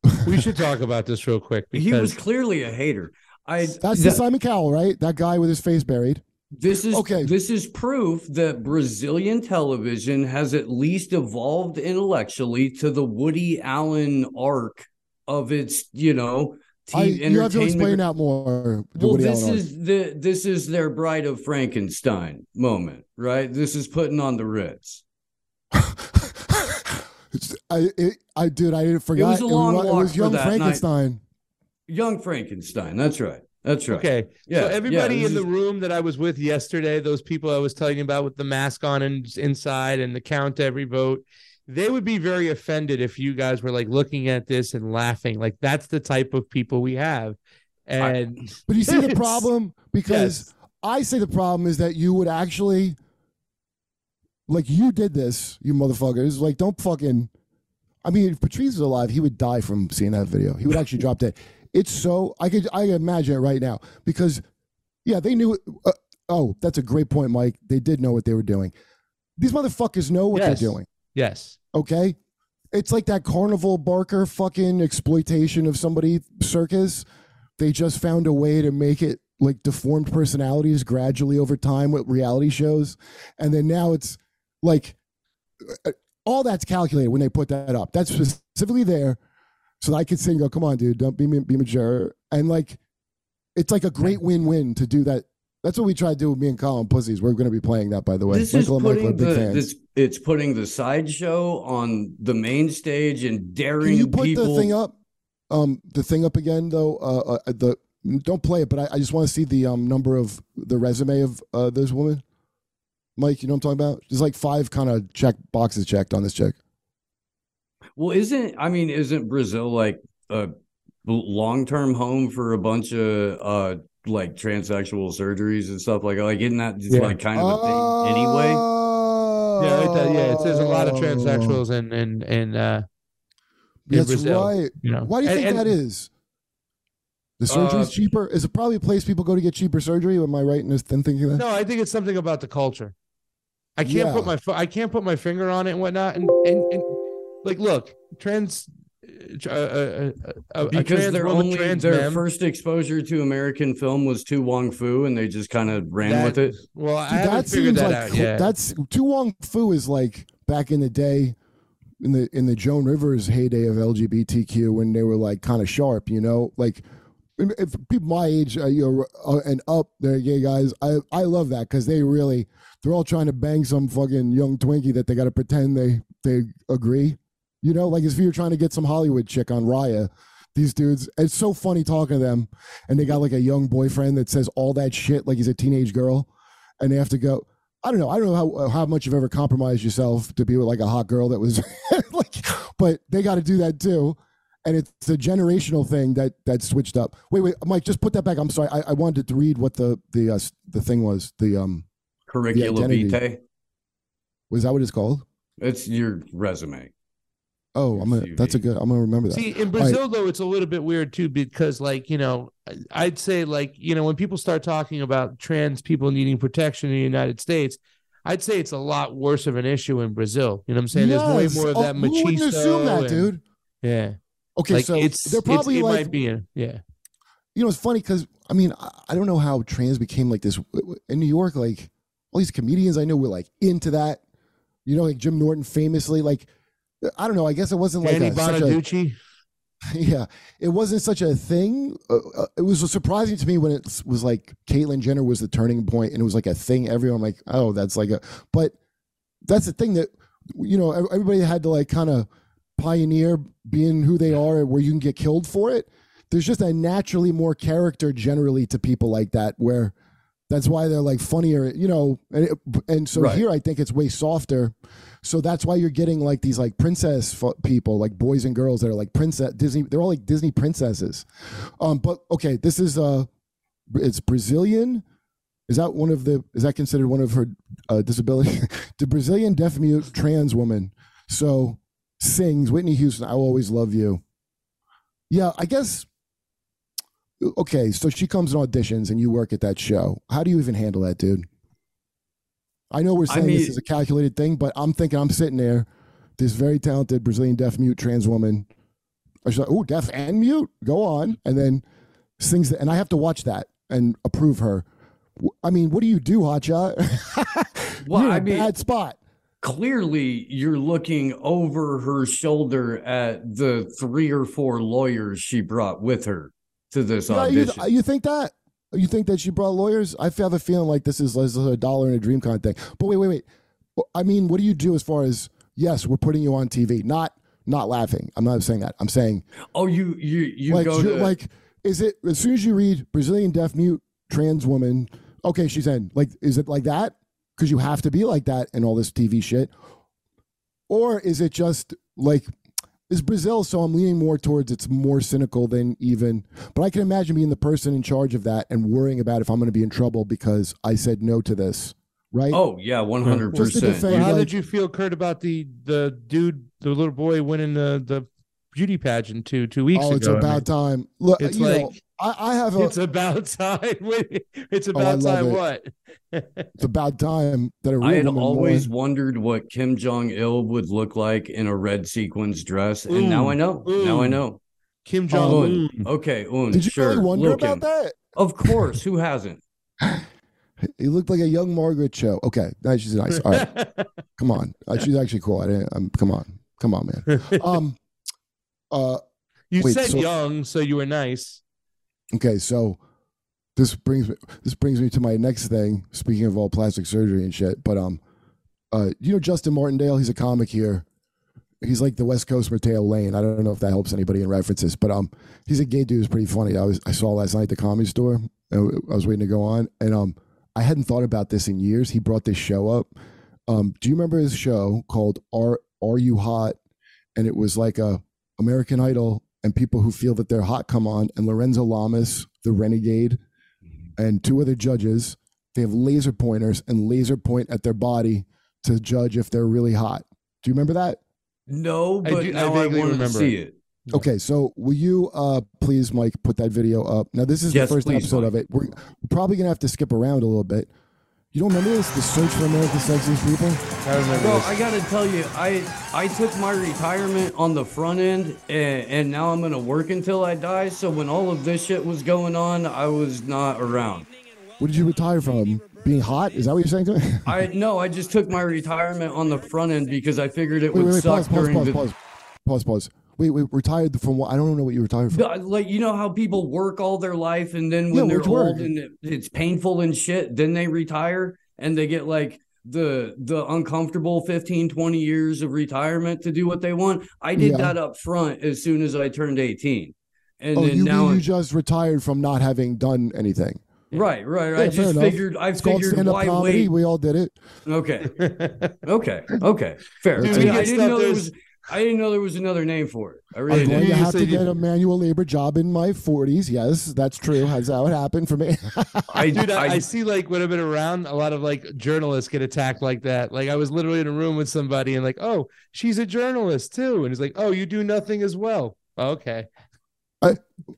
we should talk about this real quick because He was clearly a hater. I that's the that- Simon Cowell, right? That guy with his face buried. This is Okay. This is proof that Brazilian television has at least evolved intellectually to the Woody Allen arc of its, you know, I, you have to explain entertainment. that more. Well, Woody this Allen is the this is their Bride of Frankenstein moment, right? This is putting on the Ritz. I, it, I, dude, I didn't forget. was a long it walk was for Young that night. Frankenstein. Young Frankenstein. That's right. That's right. Okay. Yeah. so everybody yeah, in the is- room that I was with yesterday, those people I was telling you about with the mask on and inside and the count every vote, they would be very offended if you guys were like looking at this and laughing. Like that's the type of people we have. And But you see the problem because I say the problem is that you would actually, like, you did this, you motherfuckers. Like, don't fucking. I mean, if Patrice was alive, he would die from seeing that video. He would actually drop dead. It's so I could I can imagine it right now because, yeah, they knew. Uh, oh, that's a great point, Mike. They did know what they were doing. These motherfuckers know what Yes. they're doing. Yes. Okay. It's like that carnival barker fucking exploitation of somebody circus. They just found a way to make it like deformed personalities gradually over time with reality shows. And then now it's like uh, all that's calculated when they put that up. That's specifically there so I could say, go, come on, dude, don't be, be mature. And like, it's like a great win win to do that. That's what we try to do with me and Colin Pussies. We're going to be playing that, by the way. This is Michael Michael putting big the fans. this, it's putting the sideshow on the main stage and daring Can you put people. the thing up? Um, the thing up again though. Uh, uh the don't play it, but I, I just want to see the um number of the resume of uh this woman. Mike, you know what I'm talking about? There's like five kind of check boxes checked on this chick. Well, isn't I mean, isn't Brazil like a long term home for a bunch of uh like transsexual surgeries and stuff like like isn't that just Yeah. like kind of a thing anyway? Yeah, it, does- yeah, it says a lot of Oh. transsexuals and and and uh in That's Brazil, right. you know. Why do you And- think and- that is? The surgery's Uh, cheaper. Is it probably a place people go to get cheaper surgery? Am I right in this thinking that? No, I think it's something about the culture. I can't Yeah. put my I can't put my finger on it and whatnot. And and, and like, look, trans, uh, uh, uh, a, a Because their only trans their mem, first exposure to American film was to Wong Foo, and they just kind of ran that- with it. Well, I Dude, haven't that figured seems that like out cl- yet. that's To Wong Foo is like back in the day, in the in the Joan Rivers heyday of LGBTQ when they were like kind of sharp, you know, like if- if people my age uh, you know, uh, and up, they're gay guys. I I love that because they really they're all trying to bang some fucking young Twinkie that they got to pretend they they agree, you know, like if you're trying to get some Hollywood chick on Raya. These dudes, it's so funny talking to them, and they got like a young boyfriend that says all that shit like he's a teenage girl, and they have to go. I don't know. I don't know how how much you've ever compromised yourself to be with like a hot girl that was like, but they got to do that too, and it's a generational thing that that switched up. Wait, wait, Mike, just put that back. I'm sorry. I, I wanted to read what the the uh, the thing was. The um, Curricula identity. vitae. was that what it's called? It's your resume. Oh, I'm gonna. CV. That's a good. I'm gonna remember that. See, in All right. Brazil though, it's a little bit weird too because, like, you know, I'd say like, you know, when people start talking about trans people needing protection in the United States, I'd say it's a lot worse of an issue in Brazil. You know what I'm saying? Yes. There's way more of Oh, that who wouldn't machismo. assume that, and- dude? Yeah. Okay, like so it's they're it's- probably it like might be a, yeah. you know, it's funny because I mean, I, I don't know how trans became like this in New York. Like all these comedians I know were like into that. You know, like Jim Norton famously. Like I don't know. I guess it wasn't like Danny a, such a yeah. It wasn't such a thing. Uh, uh, it was surprising to me when it was like Caitlyn Jenner was the turning point, and it was like a thing. Everyone like, oh, that's like a. But that's the thing that you know everybody had to like kind of pioneer being who they are, where you can get killed for it. There's just a naturally more character generally to people like that, where that's why they're like funnier, you know. And it, and so Right. here, I think it's way softer. So that's why you're getting like these like princess people, like boys and girls that are like princess Disney. They're all like Disney princesses. Um, but okay, this is uh, it's Brazilian. Is that one of the? Is that considered one of her uh, disability? the Brazilian deaf mute trans woman. So sings Whitney Houston. I will always love you. Yeah, I guess. Okay, so she comes and auditions, and you work at that show. How do you even handle that, dude? I know we're I saying this is a calculated thing, but I'm thinking I'm sitting there, this very talented Brazilian deaf mute trans woman. Was like, oh, deaf and mute, go on, and then sings that, and I have to watch that and approve her. I mean, what do you do, Hotshot? Well, You're in I mean- bad spot. Clearly, you're looking over her shoulder at the three or four lawyers she brought with her to this you, audition. you think that? You think that she brought lawyers? I have a feeling like this is, this is a dollar and a dream kind of thing. But wait, wait, wait. I mean, what do you do as far as yes, we're putting you on TV, not not laughing. I'm not saying that. I'm saying Oh, you you you like go to like is it as soon as you read Brazilian deaf mute trans woman? Okay, she's in. Like, is it like that? Because you have to be like that in all this TV shit, or is it just like? Is Brazil so I'm leaning more towards it's more cynical than even but I can imagine being the person in charge of that and worrying about if I'm going to be in trouble because I said no to this, right? Oh yeah, one hundred percent. how like- did you feel, Kurt, about the the dude, the little boy winning the the beauty pageant two two weeks oh, ago? it's I mean, about time. Look, it's you know, like- I, I have a, it's about time. It's Oh, about love time. it. What? it's about time that a real I had woman always won. wondered what Kim Jong Il would look like in a red sequins dress, and now I know. Now I know. Kim Oh, Jong Un. Un. Okay, Un. Did you sure. really wonder Lil' about Kim. that? Of course. Who hasn't? He looked like a young Margaret Cho. Okay, she's nice. All right, come on. Uh, she's actually cool. I didn't. I'm, come on, come on, man. Um, uh, you wait, said so- young, so you were nice. okay, so this brings me this brings me to my next thing. Speaking of all plastic surgery and shit, but um, uh, you know Justin Martindale? He's a comic here. He's like the West Coast Mateo Lane. I don't know if that helps anybody in references, but um, he's a gay dude. who's pretty funny. I was I saw last night at the comedy store. And I was waiting to go on, and um, I hadn't thought about this in years. He brought this show up. Um, do you remember his show called "Are Are You Hot?" And it was like a American Idol, and people who feel that they're hot come on, and Lorenzo Lamas, the renegade, and two other judges. They have laser pointers and laser point at their body to judge if they're really hot. Do you remember that? No, I but do- I now I, vaguely want to remember see it. it. Okay, so will you uh please, Mike, put that video up? Now this is Yes, the first please, episode Mike. of it. We're probably gonna have to skip around a little bit. You don't remember this? The search for America's sexiest people? I remember Bro, this. I gotta tell you, I I took my retirement on the front end, and, and now I'm gonna work until I die. So when all of this shit was going on, I was not around. What did you retire from? Being hot? Is that what you're saying to me? I no, I just took my retirement on the front end because I figured it wait, would wait, wait, suck pause, pause, during pause, the. pause, pause, pause. Wait, wait, retired from what? I don't know what you retired from. Like you know how people work all their life and then Yeah, when they're where'd work? old and it, it's painful and shit, then they retire and they get like the the uncomfortable 15 20 years of retirement to do what they want. I did Yeah. that up front as soon as I turned 18. And oh, then you now mean you just retired from not having done anything? right, right, Yeah, I just enough. figured I It's called figured stand-up why comedy. wait. We all did it. Okay. Okay. Okay. Fair. Dude, I, we I didn't know there was I didn't know there was another name for it. I I'm really going didn't. to have to get a manual labor job in my 40s. Yes, that's true. That's how it happened for me. I, Dude, I, I- I see like when I've been around, a lot of like journalists get attacked like that. Like I was literally in a room with somebody and like, oh, she's a journalist too, and he's like, oh, you do nothing as well. Okay,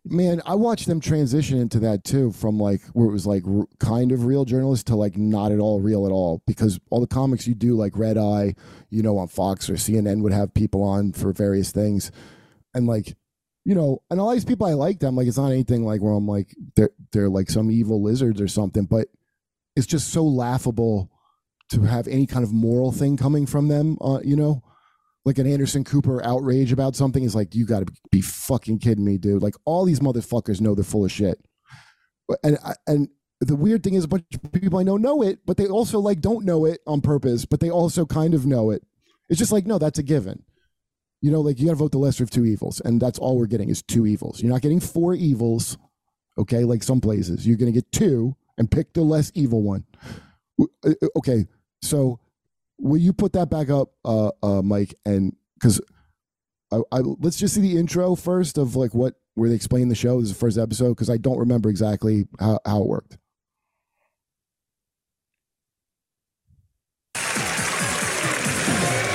Man, I watched them transition into that too, from like where it was like r- kind of real journalists to like not at all real at all. Because all the comics you do, like Red Eye, you know, on Fox or CNN, would have people on for various things, and like, you know, and all these people I like them. Like, it's not anything like where I'm like they're they're like some evil lizards or something, but it's just so laughable to have any kind of moral thing coming from them. Uh, you know, like an Anderson Cooper outrage about something is like, you got to be fucking kidding me, dude. Like all these motherfuckers know they're full of shit. And and the weird thing is, a bunch of people I know know it, but they also like don't know it on purpose, but they also kind of know it. It's just like, no, that's a given. You know, like you got to vote the lesser of two evils, and that's all we're getting is two evils. You're not getting four evils, okay? Like some places, you're going to get two and pick the less evil one. Uh, Okay, so will you put that back up, uh, uh, Mike? And because I, I let's just see the intro first of like what where they explain the show. This is the first episode because I don't remember exactly how, how it worked.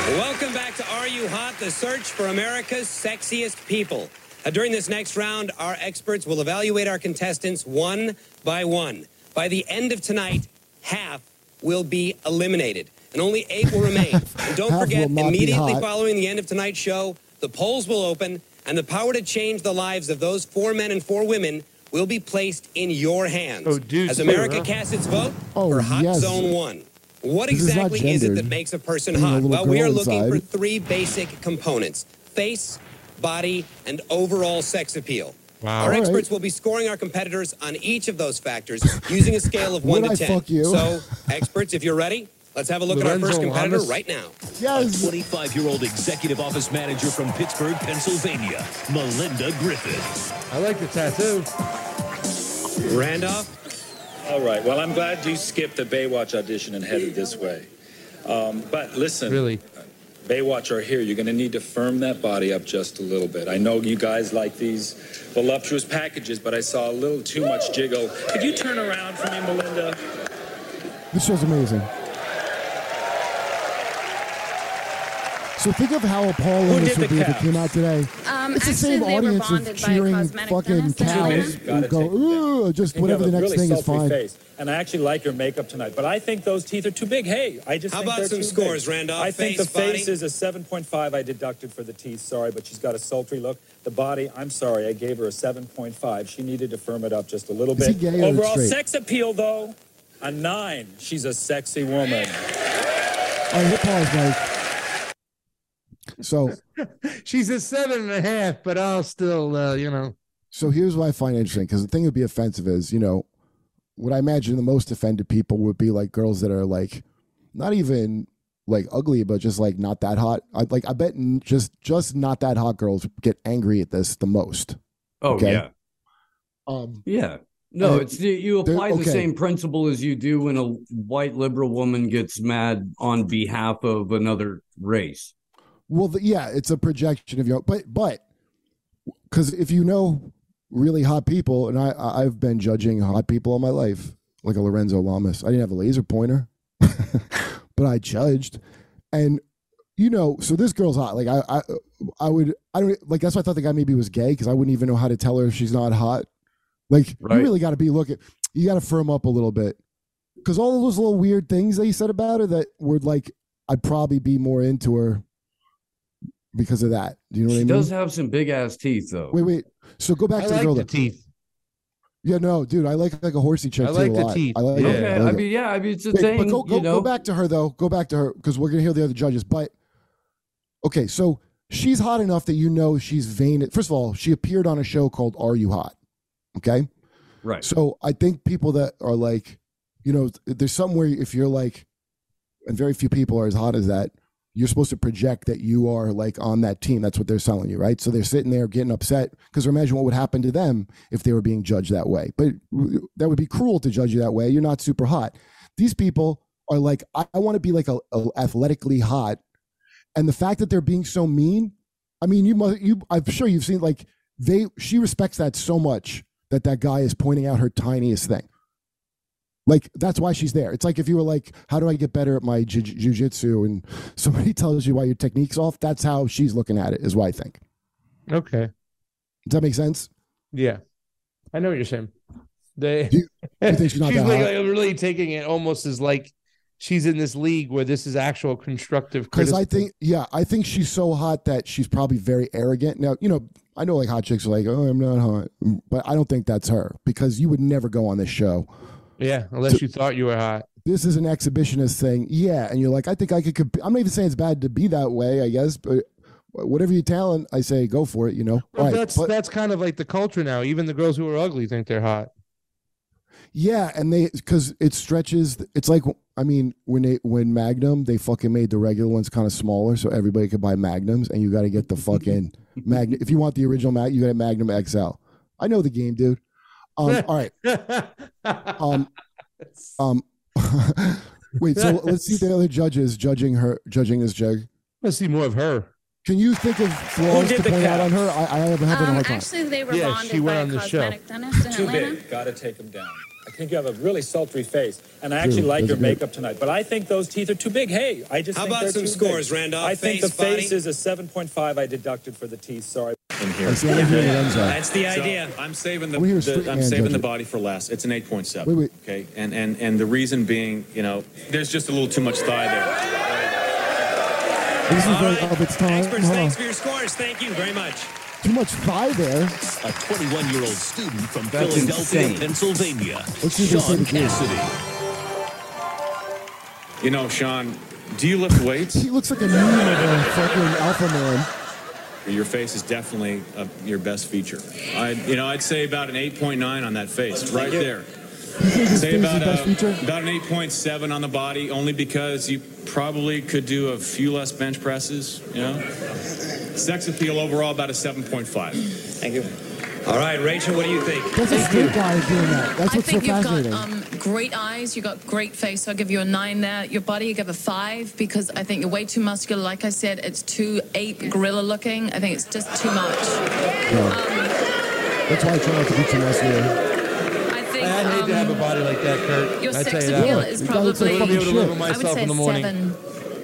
Welcome back to Are You Hot? The search for America's sexiest people. Uh, during this next round, our experts will evaluate our contestants one by one. By the end of tonight, half will be eliminated, and only eight will remain. And don't forget, will not be immediately following the end of tonight's show, the polls will open, and the power to change the lives of those four men and four women will be placed in your hands. Oh, dudes As too, America huh? casts its vote Oh, for Hot yes. Zone 1. What This exactly is it that makes a person Being a hot? little Well, we girl are looking for three basic components face, body, and overall sex appeal. Wow. Our All right. experts will be scoring our competitors on each of those factors using a scale of 1 to I 10. fuck you? So, experts, if you're ready, Let's have a look at our first competitor Lamas. right now. Yes. A 25 year old executive office manager from Pittsburgh, Pennsylvania, Melinda Griffith. I like the tattoo. Randolph? All right. Well, I'm glad you skipped the Baywatch audition and headed this way. Um, but listen, Really? Baywatch are here. You're going to need to firm that body up just a little bit. I know you guys like these voluptuous packages, but I saw a little too much jiggle. Could you turn around for me, Melinda? This show's amazing. So think of how appalling this would the be if it came out today. Um, it's the same audience of cheering fucking dentist and cows who go, take them down. "Ugh," just You whatever the next really thing is fine. Face, and I actually like your makeup tonight, but I think those teeth are too big. Hey, I just How think about some scores, big. Randolph? I think Face, the face body? is a 7.5. I deducted for the teeth. Sorry, but she's got a sultry look. The body, I'm sorry, I gave her a 7.5. She needed to firm it up just a little Is he bit. gay or Overall straight? sex appeal, though, a nine. She's a sexy woman. All right, hit pause, Mike. So, She's a seven and a half, but I'll still, uh, you know. so here's what I find interesting because the thing that would be offensive is, you know, what I imagine the most offended people would be like girls that are like, not even like ugly, but just like not that hot. I like, I bet just just not that hot girls get angry at this the most. Oh Okay. yeah, Um, yeah. No, it's you they're- apply the same principle as you do when a white liberal woman gets mad on behalf of another race. Well, the, yeah, it's a projection of your, but but because if you know really hot people, and I I've been judging hot people all my life, like a Lorenzo Lamas. I didn't have a laser pointer, but I judged, and you know, so this girl's hot. Like I I I would I don't like that's why I thought the guy maybe was gay because I wouldn't even know how to tell her if she's not hot. Like Right. you really got to be looking. You got to firm up a little bit because all of those little weird things that you said about her that were like I'd probably be more into her because of that. Do you know what She I mean? does have some big ass teeth, though. Wait, wait. So go back I to the girl. the teeth. Yeah, no, dude, I like like a horsey chick I too like a the lot. teeth. I like Yeah. Okay, I like I mean, yeah, I mean, it's a Wait, thing. but go, go, you know, go back to her though. Go back to her because we're gonna hear the other judges. But okay, so she's hot enough that you know she's vain. First of all, she appeared on a show called "Are You Hot?" Okay, right? So I think people that are like, you know, there's somewhere if you're like, and very few people are as hot as that. You're supposed to project that you are like on that team. That's what they're selling you, right? So they're sitting there getting upset because imagine what would happen to them if they were being judged that way. But that would be cruel to judge you that way. You're not super hot. These people are like, I, I want to be like a, a athletically hot, and the fact that they're being so mean. I mean, you must. You, I'm sure you've seen like they. She respects that so much that that guy is pointing out her tiniest thing. Like that's why she's there. It's like if you were like, "How do I get better at my jujitsu?" and somebody tells you why your technique's off. That's how she's looking at it. Is what I think. Okay. Does that make sense? Yeah. I know what you're saying. They, you think she's not that like, like, really taking it almost as like she's in this league where this is actual constructive Because. I think, yeah, I think she's so hot that she's probably very arrogant. Now, you know, I know like hot chicks are like, "Oh, I'm not hot," but I don't think that's her because you would never go on this show. Yeah, unless you thought you were hot. This is an exhibitionist thing, yeah, and you're like, I think I could. Comp- I'm not even saying it's bad to be that way, I guess, but whatever your talent, I say go for it. You know, Well, right, that's but- that's kind of like the culture now. Even the girls who are ugly think they're hot. Yeah, and they because it stretches. It's like I mean when they when Magnum they fucking made the regular ones kind of smaller so everybody could buy Magnums, and you got to get the fucking Magnum if you want the original Mag. You got a Magnum XL. I know the game, dude. Um, all right. Um, um, wait. So let's see the other judges judging her, judging this jig. Let's see more of her. Can you think of flaws did to the point out on her? I, I have having a Um, hard time. actually, they were Yeah, bonded she by went a on the show. cosmetic dentist in Too Atlanta. big. Got to take them down. I think you have a really sultry face, and I actually True. like That's your good. makeup tonight. But I think those teeth are too big. Hey, I just How think about they're some too scores, big. Randolph? I think Face, the face is a 7.5. I deducted for the teeth. Sorry. in here. I see, I wanna. That's the So, idea. I'm saving the, I wanna hear a the- straight I'm saving the body for last. It's an 8.7. Wait, wait. Okay, and and and the reason being, you know, there's just a little too much thigh there. This is very right. of its time. Experts, Huh. thanks uh-huh. for your scores. Thank you very much. Too much thigh there. A 21 year old student from That's Philadelphia, insane. Pennsylvania, Let's see if they say Sean the. Cassidy. You know, Sean, do you lift weights? He looks like a meme of a fucking alpha man. Your face is definitely uh, your best feature. I, you know, I'd say about an 8.9 on that face, right there. Say about, best a, about an 8.7 on the body, only because you probably could do a few less bench presses, you know? Sex appeal overall, about a 7.5. Thank you. All right, Rachel, what do you think? That's a straight guy doing that. That's I what's so think you've got um, great eyes. You've got great face. So I'll give you a nine there. Your body, you give a five because I think you're way too muscular. Like I said, it's too ape gorilla looking. I think it's just too much. That's why I try not to be too muscular. I think. I'd hate to have a um, body like that, Kurt. Your I'd sex you appeal that. is You gotta look like probably- fucking shit. I would myself say in the morning. seven.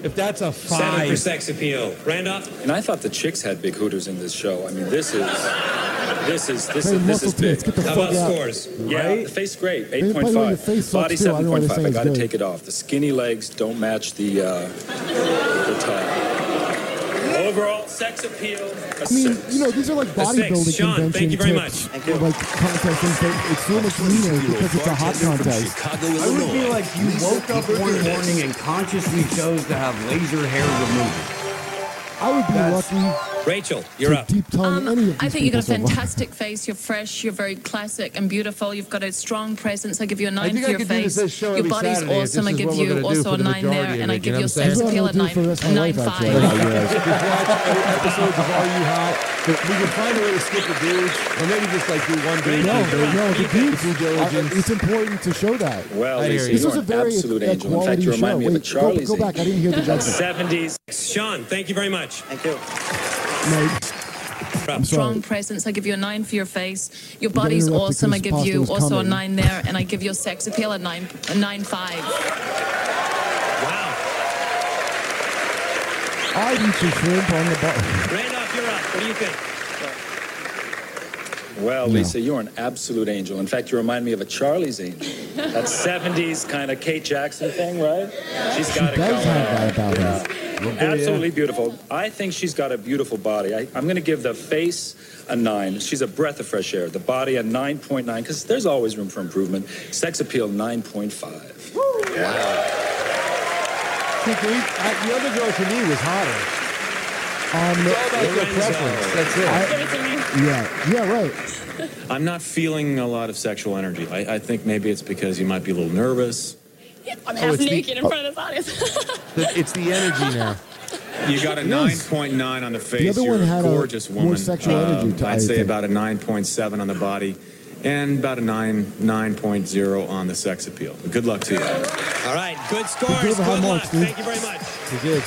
If that's a Seven for sex appeal. Randolph? And I thought the chicks had big hooters in this show. I mean, this is, this is, this Hey, is, this is big. get the How about out. scores? Yeah, the face great, Hey, by the way, your 8.5. Body sucks too. I 7.5. I got to good. take it off. The skinny legs don't match the, uh, the top. Overall, sex appeal, I mean, you know, these are like bodybuilding Sean, convention thank you very tips, much. Thank you. like contests and. It's so much meaner because it's a hot contest. Chicago, I would Illinois. feel like you woke up one morning and consciously chose to have laser hair removed. I would be That's- lucky Rachel, you're to up. deep tongue any of these Um, I think you've got a people so fantastic face. You're fresh. You're very classic and beautiful. You've got a strong presence. I give you a nine think for your face. Your body's Saturday awesome. this I give you also a nine there, and I give you your sex appeal a That's nine, for the a nine life, five. actually. Yeah, yeah. Just watch every episode of Are You Hot? We can find a way to skip the dudes, or maybe just like do one dude. No, two no, the dudes, Due diligence. it's important to show that. Well, I hear Lisa, you. This you're was a an very absolute angel. In fact, quality you show. remind me of a go, Charlie's go back. I didn't hear the judgment. 70s. Sean, thank you very much. Thank you. No, I'm Strong sorry. presence. I give you a nine for your face. Your body's awesome. I give you was also a nine there, and I give your sex appeal a nine, a nine five. Wow. I'd eat your shrimp on the bar. Randolph, you're up. What do you think? Well, Lisa, you're an absolute angel. In fact, you remind me of a Charlie's Angel. That 70s kind of Kate Jackson thing, right? She's got it does going have on. that about her. Absolutely beautiful. I think she's got a beautiful body. I, I'm going to give the face a nine. She's a breath of fresh air. The body a 9.9 because there's always room for improvement. Sex appeal 9.5. See, for uh, the other girl to me was hotter. Um, It's all about your preference. That's it. yeah, yeah, right. I'm not feeling a lot of sexual energy. I, I think maybe it's because you might be a little nervous. I'm Oh, half the- naked in front of this audience. The- It's the energy now. You got a 9.9 on the face. The other You're one had a a gorgeous more woman. sexual Um, energy to- I I'd say about a 9.7 on the body and about a 9 9.0 on the sex appeal. Good luck to you. All right, good scores. gave Good luck. marks. Thank you very much.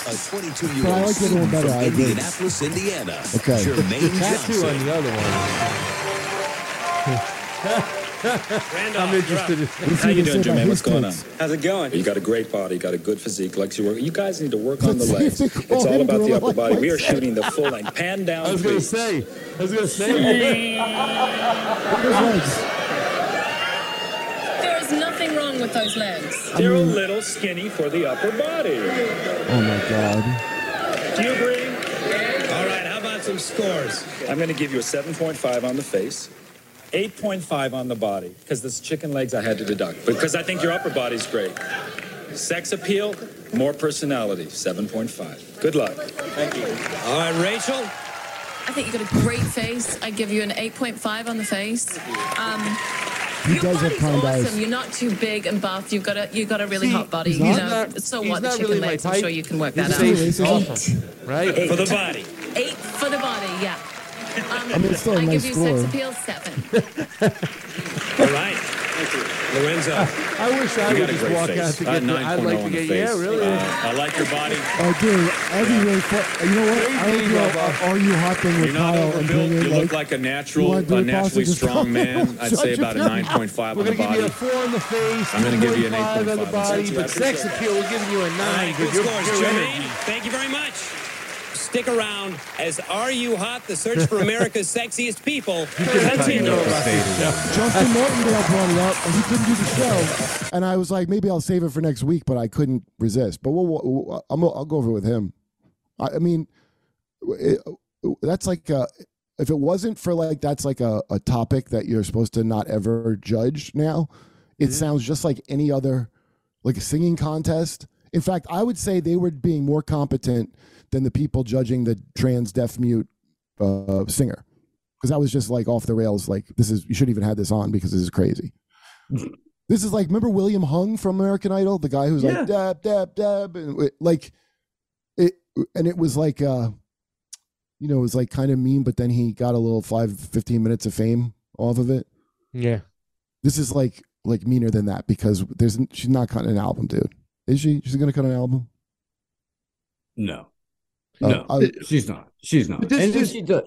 A 22 year But I like the other better, from Indianapolis, Indiana. Okay. Jermaine Tattoo on the other one. Randolph, I'm interested. up. in- How you doing, say about Jermaine? What's going on? How's it going? You got a great body. You got a good physique. Legs you work. You guys need to work on the legs. It's all about the upper body. We are shooting the full length. Pan down, I was gonna say. I was gonna say. Look at his legs. There is nothing wrong with those legs. They're a little skinny for the upper body. Oh my god. Do you agree? All right, how about some scores? I'm going to give you a 7.5 on the face, 8.5 on the body, because this chicken legs I had to deduct. Because I think your upper body's great. Sex appeal, more personality, 7.5. Good luck. Thank you. All right, Rachel. I think you've got a great face. I give you an 8.5 on the face. Um, He your does have body's kind awesome. eyes. You're not too big and buff. You've got a you got a really See, hot body. You know, that- so what? The chicken really legs. I'm sure you can work that out. awesome, right? For the body. Eight for the body. Yeah. Um, I mean, it's still a I nice give you score. sex appeal seven. All right. Thank you. Lorenzo. I wish I You would just walk face. out to Uh, get. the- 9.0 I'd like to on the get. face. Yeah, really. Uh, I like your body. Oh, dude, I'd be really fun. You know what? I would do a Are You Hot thing with You're not Kyle and overbuilt. You in look like, like a natural, a naturally strong man. I'd say about a mouth. 9.5 We're on the gonna give you body. a four on the face. I'm gonna give you an 2.5 on the body, but sex appeal, we're giving you a nine. right, good Good scores, Jermaine. Thank you very much. Stick around as Are You Hot? The search for America's sexiest people continues. Justin Martindale brought it up, and he couldn't do the show. And I was like, maybe I'll save it for next week, but I couldn't resist. But we'll, we'll, I'm, I'll go over it with him. I, I mean, it, that's like uh if it wasn't for like that's like a, a topic that you're supposed to not ever judge now, it sounds just like any other like a singing contest. In fact, I would say they were being more competent than the people judging the trans deaf mute uh, singer because that was just like off the rails. Like this is you shouldn't even have this on because this is crazy. This is like remember William Hung from American Idol, the guy who's Yeah. like dab dab dab, and it- like it, and it was like uh, you know, it was like kind of mean, but then he got a little five, 15 minutes of fame off of it. Yeah. This is like like meaner than that because there's she's not cutting an album, dude. Is she? She's gonna cut an album? No, No, uh, I- she's not. She's not. This and if she does,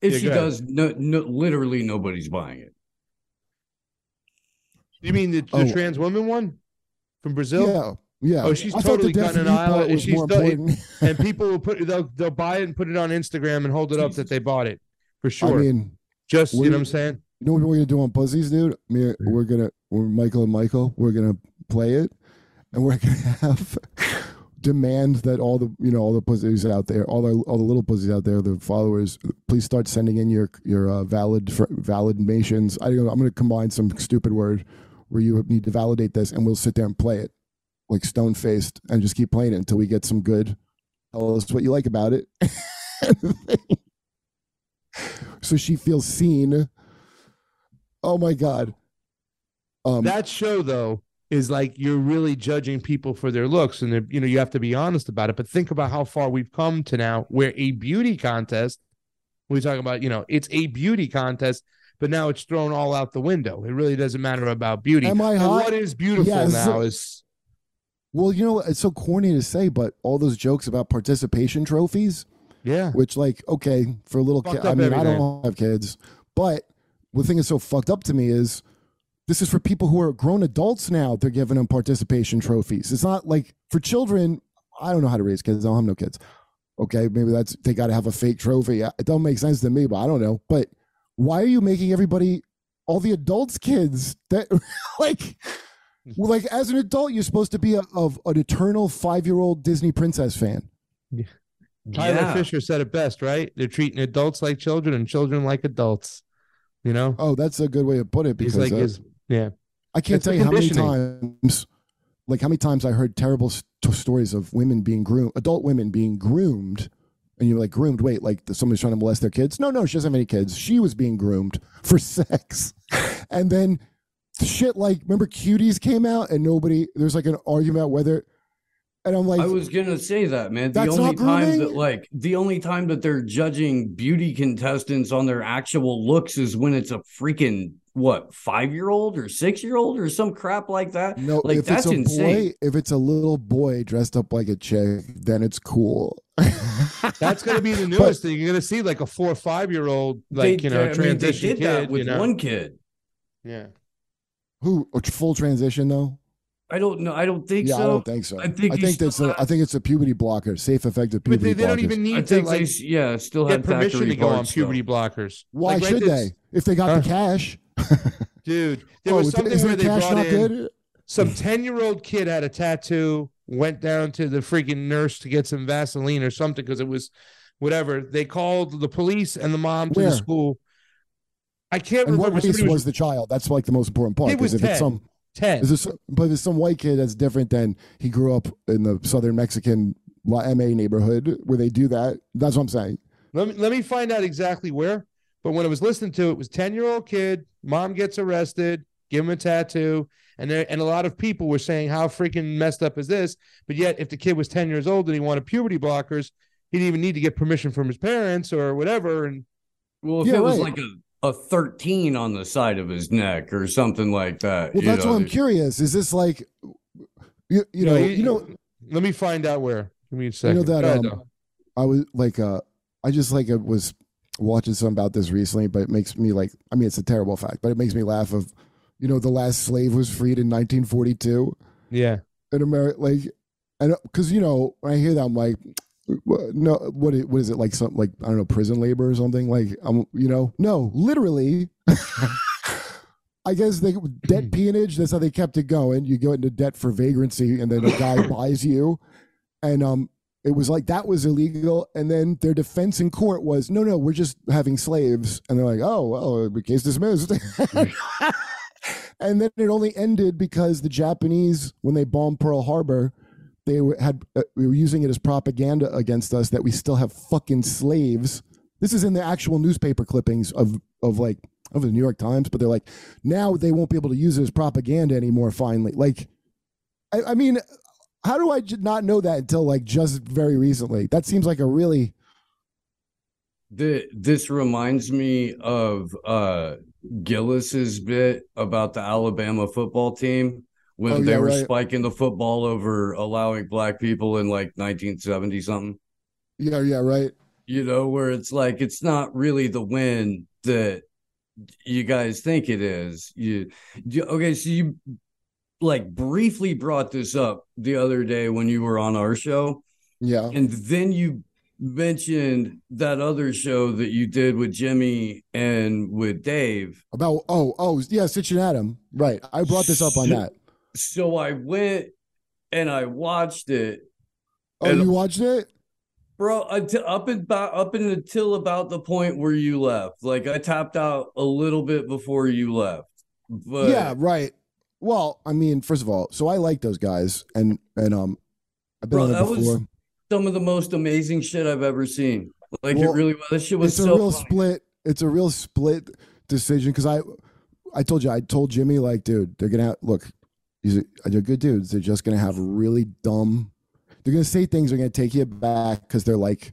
if Yeah, she does, no, no, literally nobody's buying it. You mean the, the Oh. trans woman one from Brazil? Yeah, yeah. Oh, she's I thought the totally Deaf cutting an Mute aisle, part and she's more done- important. and people will put they'll they'll buy it and put it on Instagram and hold it up that they bought it for sure. I sure. mean, Just you know what I'm saying? You know what we're gonna do on pussies, dude? Me, we're gonna, we're Michael and Michael. We're gonna play it, and we're gonna have demand that all the, you know, all the pussies out there, all the, all the little pussies out there, the followers, please start sending in your, your uh, valid, fr- validations. I don't know. I'm gonna combine some stupid word where you need to validate this, and we'll sit there and play it like stone faced, and just keep playing it until we get some good. Tell us what you like about it. so she feels seen. Oh my god. Um, that show though is like you're really judging people for their looks and you know you have to be honest about it but think about how far we've come to now where a beauty contest we talk about you know it's a beauty contest but now it's thrown all out the window it really doesn't matter about beauty Am I hot? what is beautiful Yes. now is well, you know, it's so corny to say, but all those jokes about participation trophies, yeah which like okay for a little kids. I mean, I don't have kids, but the thing is so fucked up to me is this is for people who are grown adults now. They're giving them participation trophies. It's not like for children. I don't know how to raise kids. I don't have no kids. Okay, maybe that's they got to have a fake trophy. It don't make sense to me, but I don't know. But why are you making everybody, all the adults, kids that like, well, like as an adult, you're supposed to be a, of an eternal five year old Disney princess fan. tyler Yeah. fisher said it best right they're treating adults like children and children like adults you know Oh, that's a good way to put it he's because like uh, his yeah I can't It's tell you how many times, like how many times I heard terrible st- stories of women being groomed, adult women being groomed, and you're like groomed. Wait, like somebody's trying to molest their kids? No, no, she doesn't have any kids. She was being groomed for sex, and then shit like remember cuties came out and nobody there's like an argument about whether, and I'm like, I was gonna say that, man. The That's only not time that grooming? like the only time that they're judging beauty contestants on their actual looks is when it's a freaking what five year old or six year old or some crap like that. no, like if that's it's a insane. boy, if it's a little boy dressed up like a chick, then it's cool. That's gonna be the newest thing. You're gonna see like a four or five year old, like They- you know, I mean, they transition did kid. that with you know? one kid. Yeah. Who a full transition though? I don't know. I don't think yeah, so. I don't think so. I think I think that's a, I think it's a puberty blocker, safe effective But puberty they, they don't even need I to think like they yeah still get had permission to go on parts, though. puberty blockers. Why Like, should this- they? If they got Huh? the cash, Dude, there Oh, was something where they brought in good? some 10 year old kid had a tattoo, went down to the freaking nurse to get some Vaseline or something because it was whatever. They called the police and the mom to Where? the school. I can't and what remember. race Somebody was, the child? That's like the most important part. It was if it's some, 10. is this, but it's some white kid that's different than he grew up in the southern Mexican La MA neighborhood where they do that. That's what I'm saying. Let me let me find out exactly where. But when I was listening to it, it was 10 year old kid, mom gets arrested, give him a tattoo. And there and a lot of people were saying, How freaking messed up is this? But yet, if the kid was 10 years old and he wanted puberty blockers, he didn't even need to get permission from his parents or whatever. And Well, if Yeah, it was right. like a, a 13 on the side of his neck or something like that. Well, you that's know, what I'm curious. Is this like, you, you know, you know, let me find out where. Give me a you second. know that um. I was like, uh, I just like it was watching something about this recently, but it makes me like, I mean, it's a terrible fact, but it makes me laugh. Of, you know, the last slave was freed in 1942 yeah. in America, like, and because you know, when I hear that, I'm like, no, what is, what is it like? Something like I don't know, prison labor or something. Like, I'm, you know, no, literally. I guess they debt peonage. That's how they kept it going. You go into debt for vagrancy, and then a guy buys you, and um, it was like that was illegal. And then their defense in court was, no, no, we're just having slaves. And they're like, oh, well, case dismissed. and then it only ended because the Japanese, when they bombed Pearl Harbor, they were, had uh, we were using it as propaganda against us that we still have fucking slaves. This is in the actual newspaper clippings of of like of the New York Times, but they're like, now they won't be able to use it as propaganda anymore. Finally, like, I, I mean, how do I not know that until like just very recently? That seems like a really The, this reminds me of uh Gillis's bit about the Alabama football team when Oh, they yeah, were right. spiking the football over allowing black people in like 1970 something. yeah, yeah, right. You know, where it's like it's not really the win that you guys think it is. You, you okay? So you like briefly brought this up the other day when you were on our show. Yeah. And then you mentioned that other show that you did with Jimmy and with Dave. About oh oh yeah, Sitch and Adam. Right. I brought this up on So- that. So I went and I watched it. Oh, and- you watched it? Bro, up and about up and until about the point where you left. Like I tapped out a little bit before you left. But yeah, right. Well, I mean, first of all, so I like those guys, and and um, I've been bro, on it before. was some of the most amazing shit I've ever seen. Like Well, it really was. That shit was it's so a real funny. split. It's a real split decision because I, I told you, I told Jimmy like, dude, they're gonna have, look. These are, they're good dudes. They're just gonna have really dumb. They're gonna say things. They're gonna take you back because they're like,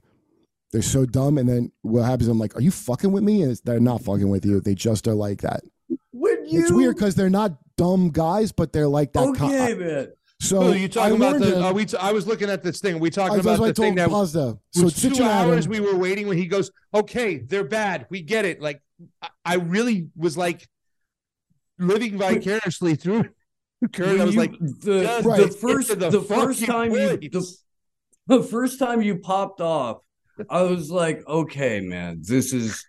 they're so dumb. And then what happens? I'm like, are you fucking with me? And it's, they're not fucking with you. They just are like that. When you, It's weird because they're not dumb guys, but they're like that. co- Okay, man. So you talking I about the? him- Are we? T- I was looking at this thing. we talking That's about what I the thing told that Pasta. So two and Adam- hours we were waiting when he goes, "Okay, they're bad. We get it." Like I, I really was like living vicariously through Kurt. I was you- like, the, just the first to the, first time you the, the first time you popped off, I was like, okay, man, this is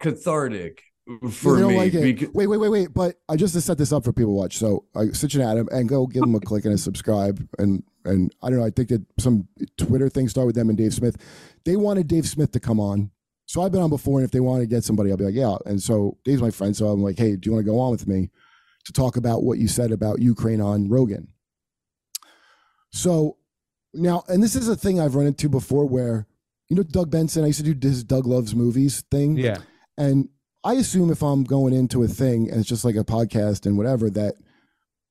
cathartic for they don't me. like it. becau- Wait, wait, wait, wait. But I just to set this up for people to watch. So I Sitch and Adam and go give them a click and a subscribe. And and I don't know. I think that some Twitter thing started with them and Dave Smith. They wanted Dave Smith to come on. So I've been on before, and if they want to get somebody, I'll be like, yeah. And so Dave's my friend, so I'm like, hey, do you want to go on with me to talk about what you said about Ukraine on Rogan? So now, and this is a thing I've run into before, where you know Doug Benson. I used to do his Doug Loves Movies thing. Yeah. And I assume if I'm going into a thing and it's just like a podcast and whatever, that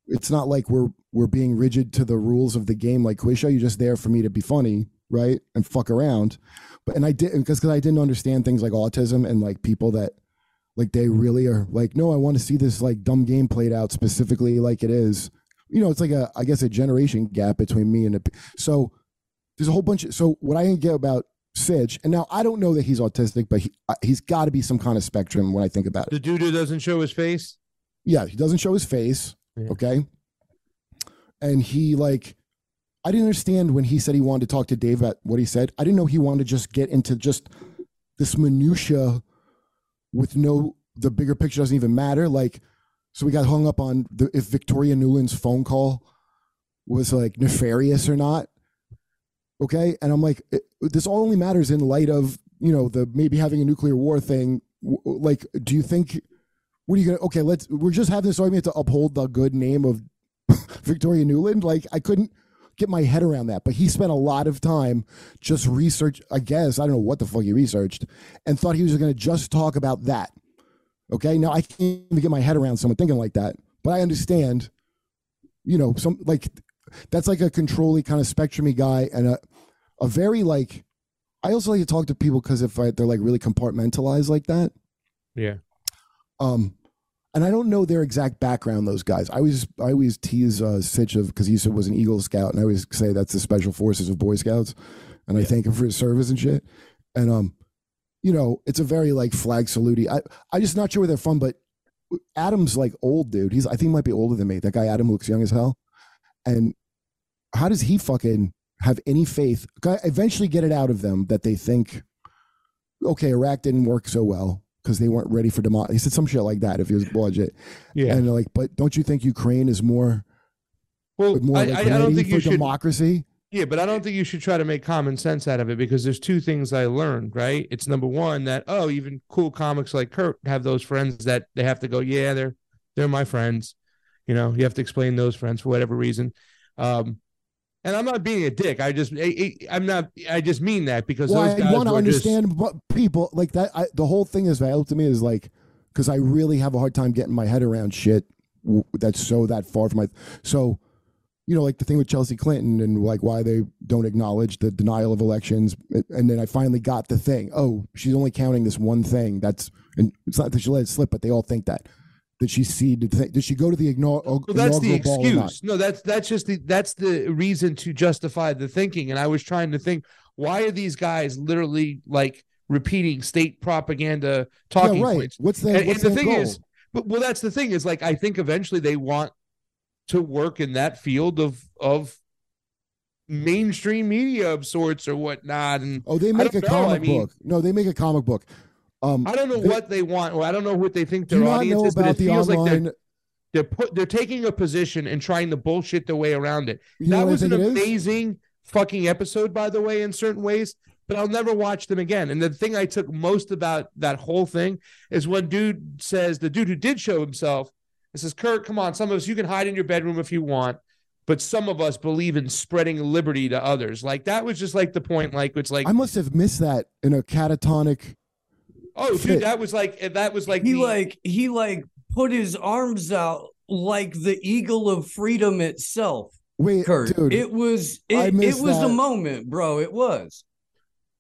it's not like we're we're being rigid to the rules of the game like quiz show. You're just there for me to be funny, right? And fuck around. But and I didn't because I didn't understand things like autism and like people that like they really are like, no, I want to see this like dumb game played out specifically like it is. You know, it's like a I guess a generation gap between me and the so there's a whole bunch of so what I didn't get about Sitch, and now I don't know that he's autistic, but he, uh, he's got to be some kind of spectrum when I think about it. the dude who doesn't show his face. Yeah, he doesn't show his face. Okay. And he like I didn't understand when he said he wanted to talk to Dave about what he said. I didn't know he wanted to just get into just this minutia with no the bigger picture doesn't even matter. Like so we got hung up on the if Victoria Nuland's phone call was like nefarious or not. Okay. And I'm like, it, this all only matters in light of, you know, the maybe having a nuclear war thing. W- Like, do you think what are you gonna? Okay, let's. We're just having this argument to uphold the good name of Victoria Nuland. Like I couldn't get my head around that, but he spent a lot of time just research. I guess I don't know what the fuck he researched, and thought he was going to just talk about that. Okay, now I can't even get my head around someone thinking like that, but I understand. You know, some like that's like a controlly kind of spectrumy guy, and a a very like. I also like to talk to people because if I, they're like really compartmentalized like that. Yeah. Um, and I don't know their exact background. Those guys, I always, I always tease uh, Sitch of because he was an Eagle Scout, and I always say that's the Special Forces of Boy Scouts, and I thank him for his service and shit. And um, you know, it's a very like flag salute. I, I just not sure where they're from, but Adam's like old dude. He's, I think, he might be older than me. That guy Adam looks young as hell. And how does he fucking have any faith? Eventually get it out of them that they think, okay, Iraq didn't work so well because they weren't ready for democracy. He said some shit like that if he was budget. Yeah. And they're like, but don't you think Ukraine is more, Well, more I, like I, I don't think for you should. democracy? Yeah, but I don't think you should try to make common sense out of it because there's two things I learned, right? It's number one that oh, even cool comics like Kurt have those friends that they have to go, yeah, they're they're my friends. You know, you have to explain those friends for whatever reason. Um, and I'm not being a dick. I just I, am not. I just mean that because Well, those I guys want to were just- understand what people like that. I, the whole thing is valuable to me is like because I really have a hard time getting my head around shit that's so that far from my. So, you know, like the thing with Chelsea Clinton and like why they don't acknowledge the denial of elections, and then I finally got the thing. Oh, she's only counting this one thing. That's and it's not that she let it slip, but they all think that. Did she see? Did, they, did she go to the ignore? Well, that's the inaugural ball or not? excuse. No, that's that's just the that's the reason to justify the thinking. And I was trying to think, why are these guys literally like repeating state propaganda talking right. points? What's the- and, and the thing goal? is, but well, that's the thing is like I think eventually they want to work in that field of of mainstream media of sorts or whatnot. And Oh, they make a know. comic I mean, book. No, they make a comic book. Um, I don't know they- what they want, or I don't know what they think their audience is, but it feels like they're they're put they're taking a position and trying to bullshit their way around it. You that was an think it is? amazing fucking episode, by the way, in certain ways. But I'll never watch them again. And the thing I took most about that whole thing is when dude says the dude who did show himself, it says, Kurt, come on, some of us you can hide in your bedroom if you want, but some of us believe in spreading liberty to others. Like that was just like the point. Like it's like I must have missed that in a catatonic. Oh dude, fit. that was like that was like he the- like he like put his arms out like the eagle of freedom itself. Wait, Kurt, dude, it was it, it missed was a moment, bro. It was.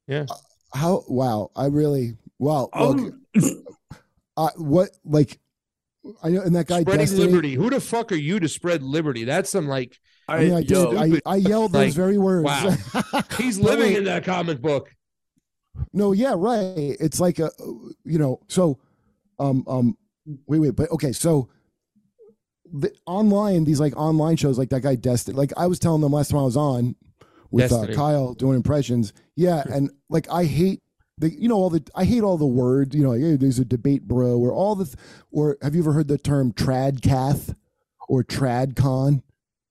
Yeah. How? Wow. I really. Wow. Um, Look. uh, what? Like. I know, and that guy spreading Destiny. liberty. Who the fuck are you to spread liberty? That's some like I mean, I did. I, I yelled those Like, very words. Wow. He's living wait. in that comic book. No, yeah, right. It's like a, you know, so, um, um, wait, wait, but okay, so the online, these like online shows, like that guy Destiny, like I was telling them last time I was on with uh, Kyle doing impressions, yeah, and like I hate the, you know, all the, I hate all the words, you know, like, hey, there's a debate, bro, or all the, th- or have you ever heard the term trad cath or tradcon?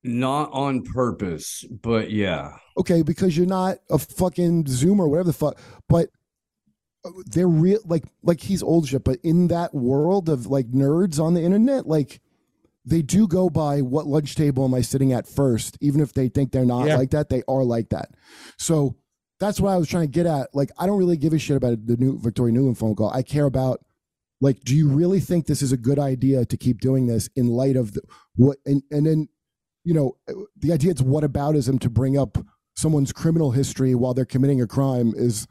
Not on purpose, but yeah. Okay, because you're not a fucking Zoomer whatever the fuck. But uh, they're real, like like he's old shit. But in that world of like nerds on the internet, like they do go by what lunch table am I sitting at first, even if they think they're not Yeah. like that. They are like that. So that's what I was trying to get at. Like I don't really give a shit about the new Victoria Nuland phone call. I care about like, do you really think this is a good idea to keep doing this in light of the, what and and then you know, the idea it's whataboutism to bring up someone's criminal history while they're committing a crime is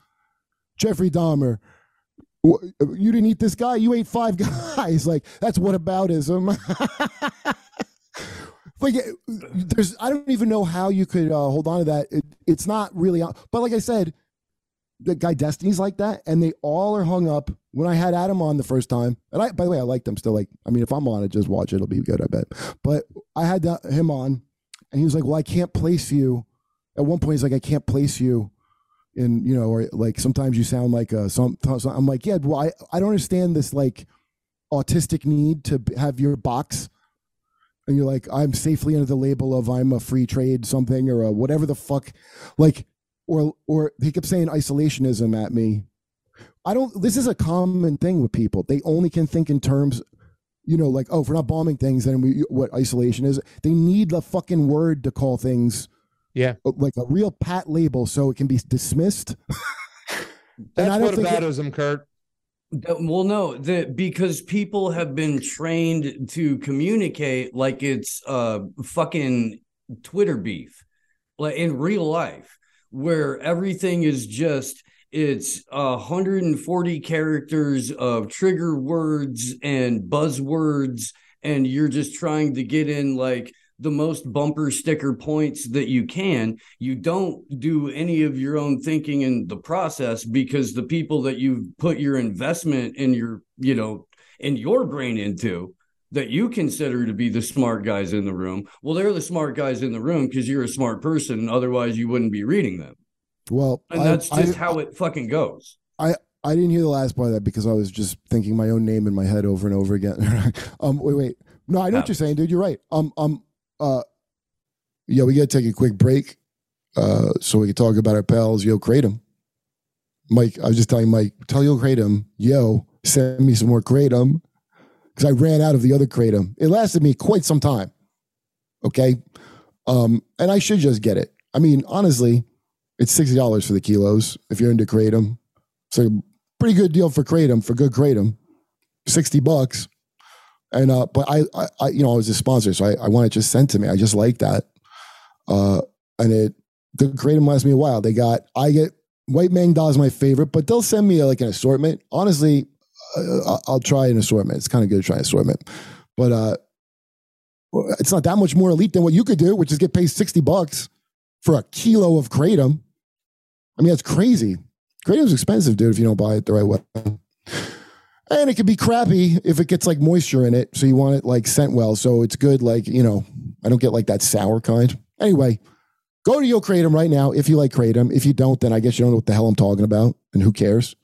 Jeffrey Dahmer. You didn't eat this guy. You ate five guys. Like that's whataboutism. like it- there's, I don't even know how you could uh, hold on to that. It, it's not really, but like I said, the guy Destiny's like that, and they all are hung up. When I had Adam on the first time, and I, by the way, I like them still. Like, I mean, if I'm on it, just watch it; it'll be good, I bet. But I had that, him on, and he was like, "Well, I can't place you." At one point, he's like, "I can't place you," in you know, or like sometimes you sound like a some. so I'm like, "Yeah, well, I I don't understand this like autistic need to have your box." And you're like, I'm safely under the label of I'm a free trade something or a whatever the fuck, like, or or he kept saying isolationism at me. I don't. This is a common thing with people. They only can think in terms, you know, like oh, if we're not bombing things, then we what isolation is. They need the fucking word to call things. Yeah, like a real pat label, so it can be dismissed. That's I don't what think it- aboutism, Kurt. Well, no, that because people have been trained to communicate like it's uh fucking Twitter beef, like in real life, where everything is just it's uh 140 characters of trigger words and buzzwords, and you're just trying to get in like the most bumper sticker points that you can. You don't do any of your own thinking in the process because the people that you've put your investment in your, you know, in your brain into that you consider to be the smart guys in the room. Well, they're the smart guys in the room because you're a smart person. Otherwise, you wouldn't be reading them. Well, And I- that's just I- how it fucking goes. I I didn't hear the last part of that because I was just thinking my own name in my head over and over again. um, wait, wait. No, I know what you're saying, dude. You're right. Um, um, uh, yeah, we got to take a quick break, uh, so we can talk about our pals, Yo Kratom. Mike, I was just telling Mike, tell Yo Kratom, yo, send me some more Kratom because I ran out of the other Kratom. It lasted me quite some time. Okay, um, and I should just get it. I mean, honestly, it's sixty dollars for the kilos if you're into Kratom. So pretty good deal for Kratom for good Kratom. 60 bucks. And uh, but I, I, I you know, I was a sponsor, so I, I want it just sent to me. I just like that. Uh, and it the kratom lasts me a while. They got I get white Maeng Da is my favorite, but they'll send me like an assortment. Honestly, I'll- I'll try an assortment. It's kind of good to try an assortment, but uh, it's not that much more elite than what you could do, which is get paid sixty bucks for a kilo of kratom. I mean, that's crazy. Kratom's expensive, dude. If you don't buy it the right way. And it could be crappy if it gets like moisture in it. So you want it like scent well. So it's good, like, you know, I don't get like that sour kind. Anyway, go to Yo Kratom right now if you like Kratom. If you don't, then I guess you don't know what the hell I'm talking about and who cares.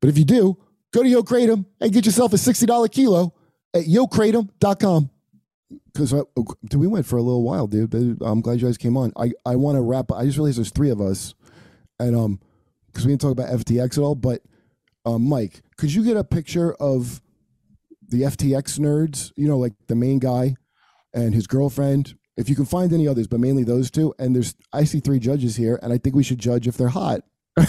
But if you do, go to Yo Kratom and get yourself a $60 kilo at yokratom.com. Because uh, we went for a little while, dude. I'm glad you guys came on. I, I want to wrap. up. I just realized there's three of us, and um, because we didn't talk about FTX at all. But um, Mike, could you get a picture of the FTX nerds? You know, like the main guy and his girlfriend. If you can find any others, but mainly those two. And there's, I see three judges here, and I think we should judge if they're hot,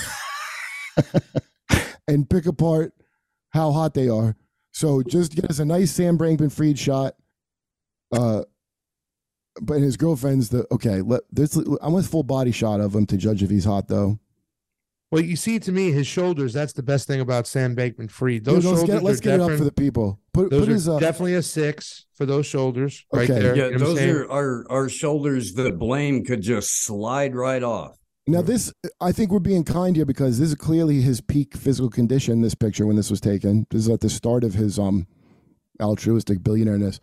and pick apart how hot they are. So just get us a nice Sam Bankman Fried shot. Uh, but his girlfriend's the okay. Let this. I want a full body shot of him to judge if he's hot, though. Well, you see, to me, his shoulders. That's the best thing about Sam Bankman Fried. Dude, Those let's shoulders get, let's are get it up for the people. Put, Those put are his uh, definitely a six for those shoulders right Okay. there. Yeah, You know those are our our shoulders that blame could just slide right off. Now this, I think we're being kind here because this is clearly his peak physical condition. This picture when this was taken, this is at the start of his um altruistic billionaireness.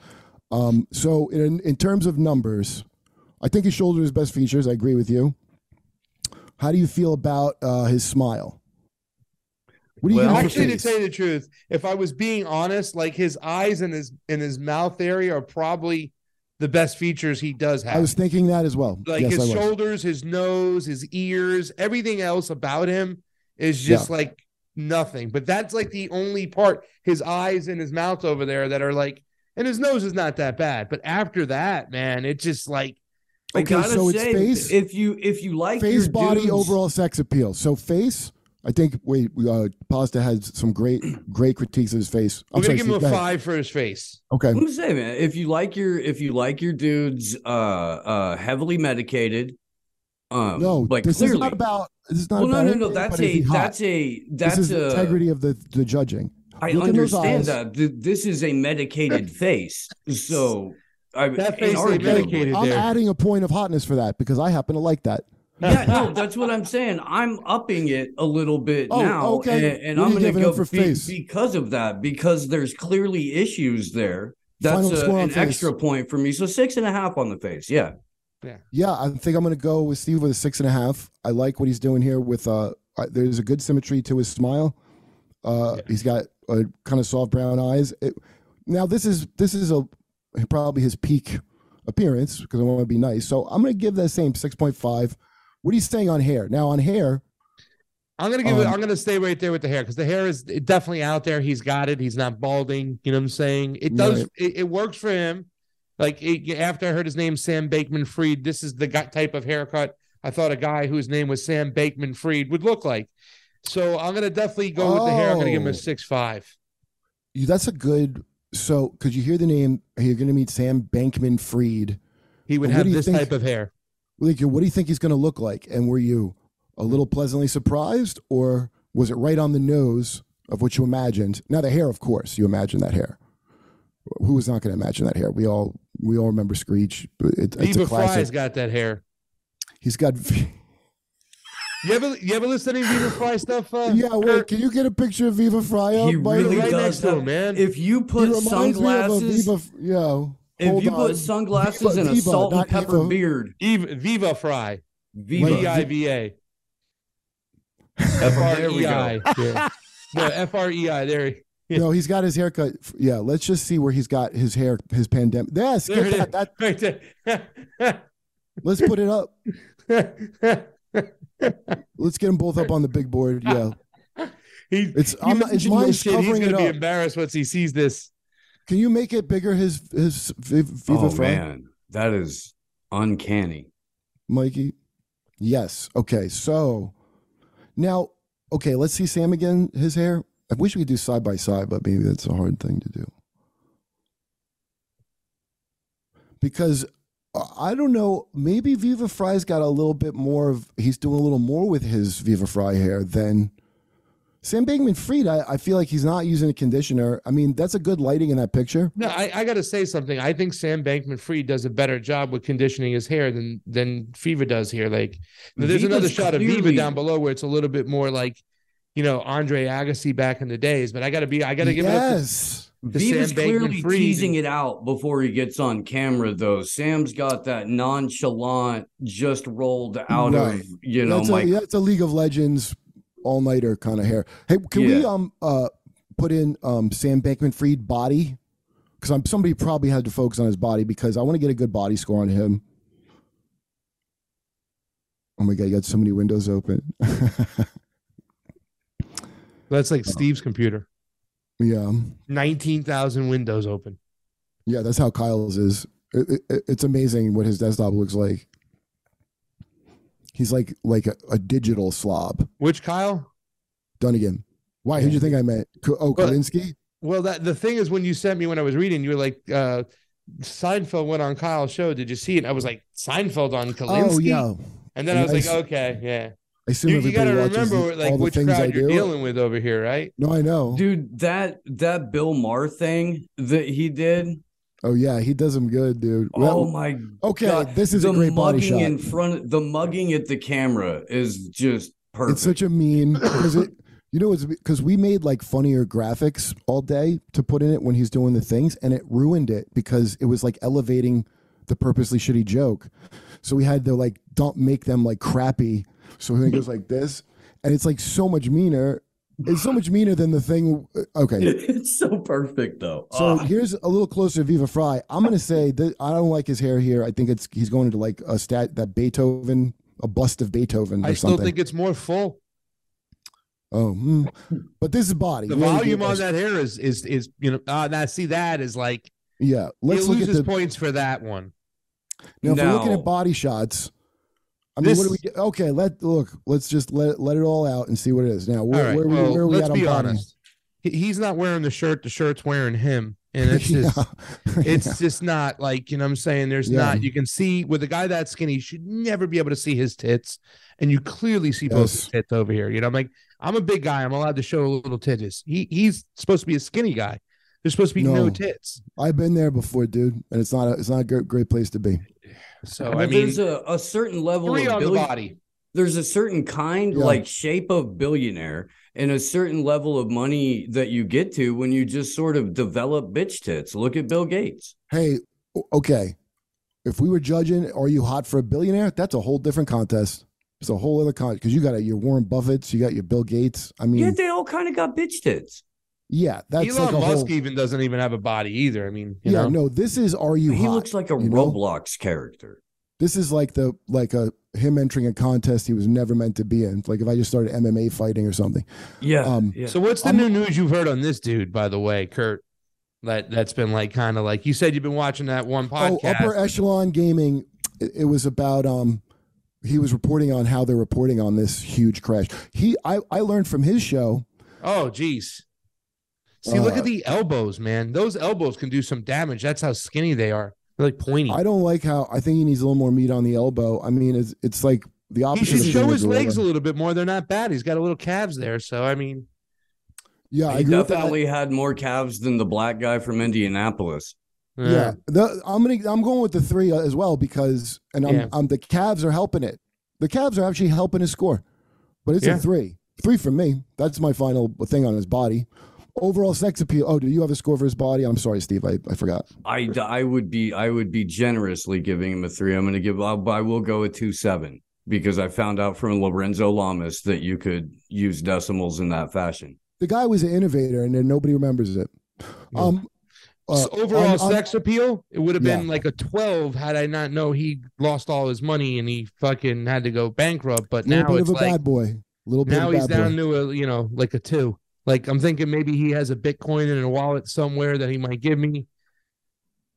Um, so in in terms of numbers, I think his shoulder is best features. I agree with you. How do you feel about uh, his smile? What do you Well, give him actually, to tell you the truth, if I was being honest, like his eyes and his and his mouth area are probably the best features he does have. I was thinking that as well. like yes, his shoulders, his nose, his ears, everything else about him is just Yeah. like nothing. But that's like the only part. His eyes and his mouth over there that are like, and his nose is not that bad. But after that, man, it just like I Okay, gotta so it's say, face- if you if you like face, your body, dudes- overall sex appeal. So face, I think. Wait, uh, Pasta has some great, great critiques of his face. we're I'm gonna sorry, give him a Steve, go ahead. five for his face. Okay. I'm gonna say, man, if you like your if you like your dudes uh uh heavily medicated, um No, like this clearly is not about. This is not well, no, about. no, no. anything, That's a that's a that's this is a integrity of the the judging. I Look understand that Th- this is a medicated face, so I That in face our ain't view- medicated. I'm there. adding a point of hotness for that because I happen to like that. Yeah, no, that's what I'm saying. I'm upping it a little bit Oh, now, okay. and, and I'm going to go for be- face? because of that. Because there's clearly issues there. That's a, score on an face. extra point for me. So six and a half on the face. Yeah. Yeah, yeah. I think I'm going to go with Steve with a six and a half. I like what he's doing here. With uh, there's a good symmetry to his smile. Uh, he's got a kind of soft brown eyes. It, now this is this is a probably his peak appearance because I want to be nice. So I'm going to give that same six point five. What are you saying on hair? Now on hair, I'm gonna give it. Um, I'm gonna stay right there with the hair because the hair is definitely out there. He's got it. He's not balding. You know what I'm saying? It does. Right. It, it works for him. Like it, after I heard his name, Sam Bankman Fried. This is the guy, type of haircut I thought a guy whose name was Sam Bankman Fried would look like. So I'm gonna definitely go with the hair. I'm gonna give him Oh. a six five. you, that's a good. So could you hear the name? You're going to meet Sam Bankman Fried. He would have this think- type of hair. Like, what do you think he's going to look like? And were you a little pleasantly surprised, or was it right on the nose of what you imagined? Now, the hair, of course, you imagine that hair. Who was not going to imagine that hair? We all we all remember Screech. but It, it's a Viva Frei's classic. got that hair. He's got. You ever you ever listen to any Viva Frei stuff? Uh, Yeah, wait. Can you get a picture of Viva Frei up? He by really right does next to him, man. If you put reminds me of a sunglasses, Viva. Yeah. If hold you on. put sunglasses Viva- and a Viva, salt and not pepper Eva. beard, Eva, Viva Frei. Viva. V I V A. F we E go. I. Yeah. No, F R E I. There. he- No, he's got his haircut. Yeah, let's just see where he's got his hair, his pandemic. Yeah, skip There it that. is. that. Right. Let's put it up. Let's get them both up on the big board. Yeah. He, It's- he I'm not- it's know mine's shit. He's covering gonna be up. embarrassed once he sees this. Can you make it bigger? His his Viva, oh Fry? man, that is uncanny. Mikey. Yes. Okay. So now, okay, let's see Sam again. His hair. I wish we could do side by side, but maybe that's a hard thing to do. Because uh, I don't know, maybe Viva Frei's got a little bit more of, he's doing a little more with his Viva Frei hair than Sam Bankman Fried. I, I feel like he's not using a conditioner. I mean, that's a good lighting in that picture. No, I, I got to say something. I think Sam Bankman Fried does a better job with conditioning his hair than than Viva does here. Like, there's Viva's another shot of Viva down below where it's a little bit more like, you know, Andre Agassi back in the days. But I got to be, I got to give Yes. it up to, to Viva's clearly Bankman Fried. teasing it out before he gets on camera, though. Sam's got that nonchalant, just rolled out Right. of you know that's a, yeah, it's a League of Legends all nighter kind of hair. Hey, can we um uh put in um Sam Bankman Fried body? Because I'm somebody probably had to focus on his body because I want to get a good body score on him. Oh my god, you got so many windows open. That's like Steve's computer. yeah, Nineteen thousand windows open. yeah, that's how Kyle's is. It, it, it's amazing what his desktop looks like. He's like like a, a digital slob. Which Kyle? Dunnigan. Why? Who'd you think I meant? Ko- Oh, Well, Kulinski? Well, that the thing is when you sent me when I was reading, you were like, uh Seinfeld went on Kyle's show. Did you see it? I was like, Seinfeld on Kulinski. Oh yeah. And then I was And like, I s- okay, yeah. I assume You, you got to remember the- like all the which things I crowd you're do. dealing with over here, right? No, I know. Dude, that that Bill Maher thing that he did. Oh yeah, he does them good, dude. Oh Well, my Okay, God. this is the a great body mugging shot. in front. The mugging at the camera is just perfect. It's such a meme because it, you know, it's because we made like funnier graphics all day to put in it when he's doing the things, and it ruined it because it was like elevating the purposely shitty joke. So we had to like don't make them like crappy. So he goes like this, and it's like so much meaner. It's so much meaner than the thing. uh, Okay, it's so perfect though. So Ah. here's a little closer Viva Frei. I'm gonna say that I don't like his hair here. I think it's he's going into like a stat that Beethoven, a bust of Beethoven or I still something. think it's more full. oh, hmm. but this is body. The really volume on that hair is is is you know uh, that see that is like Yeah, let's he look at loses the points for that one. now. If we're looking at body shots, I mean, what do we? Get? Okay, let look. Let's just let let it all out and see what it is. Now, where, right, where, well, where are we let's at be honest. He, he's not wearing the shirt. The shirt's wearing him, and it's Yeah. just it's just not like you know. what I'm saying there's Yeah. not. You can see with a guy that skinny, you should never be able to see his tits, and you clearly see both his tits over here. You know, I'm like I'm a big guy. I'm allowed to show a little titties. He he's supposed to be a skinny guy. There's supposed to be no, No. tits. I've been there before, dude, and it's not a it's not a great, great place to be. So But I mean, there's a, a certain level three of on the body. There's a certain kind, Yeah. like shape of billionaire, and a certain level of money that you get to when you just sort of develop bitch tits. Look at Bill Gates. Hey, okay, if we were judging, are you hot for a billionaire? That's a whole different contest. It's a whole other contest because you got your Warren Buffett's, you got your Bill Gates. I mean, Yeah, they all kind of got bitch tits. Yeah, that's Elon like a Musk whole. even doesn't even have a body either. I mean, you Yeah, know, no, this is are you He hot? looks like a you know? Roblox character. This is like the like a him entering a contest he was never meant to be in. Like if I just started MMA fighting or something. Yeah. Um, yeah. So what's the I'm- new news you've heard on this dude, by the way, Kurt? That that's been like kind of like you said you've been watching that one podcast. upper echelon gaming. It, it was about um he was reporting on how they're reporting on this huge crash. He I I learned from his show. oh, geez. See, look Uh, at the elbows, man. Those elbows can do some damage. That's how skinny they are. They're like pointy. I don't like how I think he needs a little more meat on the elbow. I mean, it's it's like the opposite. he should of show his legs a little bit more. They're not bad. He's got a little calves there. So I mean, Yeah, I he agree definitely had more calves than the black guy from Indianapolis. Yeah, the, I'm gonna I'm going with the three uh, as well because and I'm, Yeah. I'm the calves are helping it. The calves are actually helping his score, but it's Yeah. a three. Three for me. That's my final thing on his body. Overall sex appeal. Oh, do you have a score for his body? I'm sorry, Steve. I, I forgot. I, I would be I would be generously giving him a three. I'm going to give I, I will go a two seven because I found out from Lorenzo Lamas that you could use decimals in that fashion. The guy was an innovator, and then nobody remembers it. Um, uh, So overall on- on- sex appeal, it would have been Yeah. like a 12 had I not know he lost all his money and he fucking had to go bankrupt. But now it's a like bad boy. Little bit now of a he's bad down to a you know like a two. Like I'm thinking maybe he has a Bitcoin in a wallet somewhere that he might give me,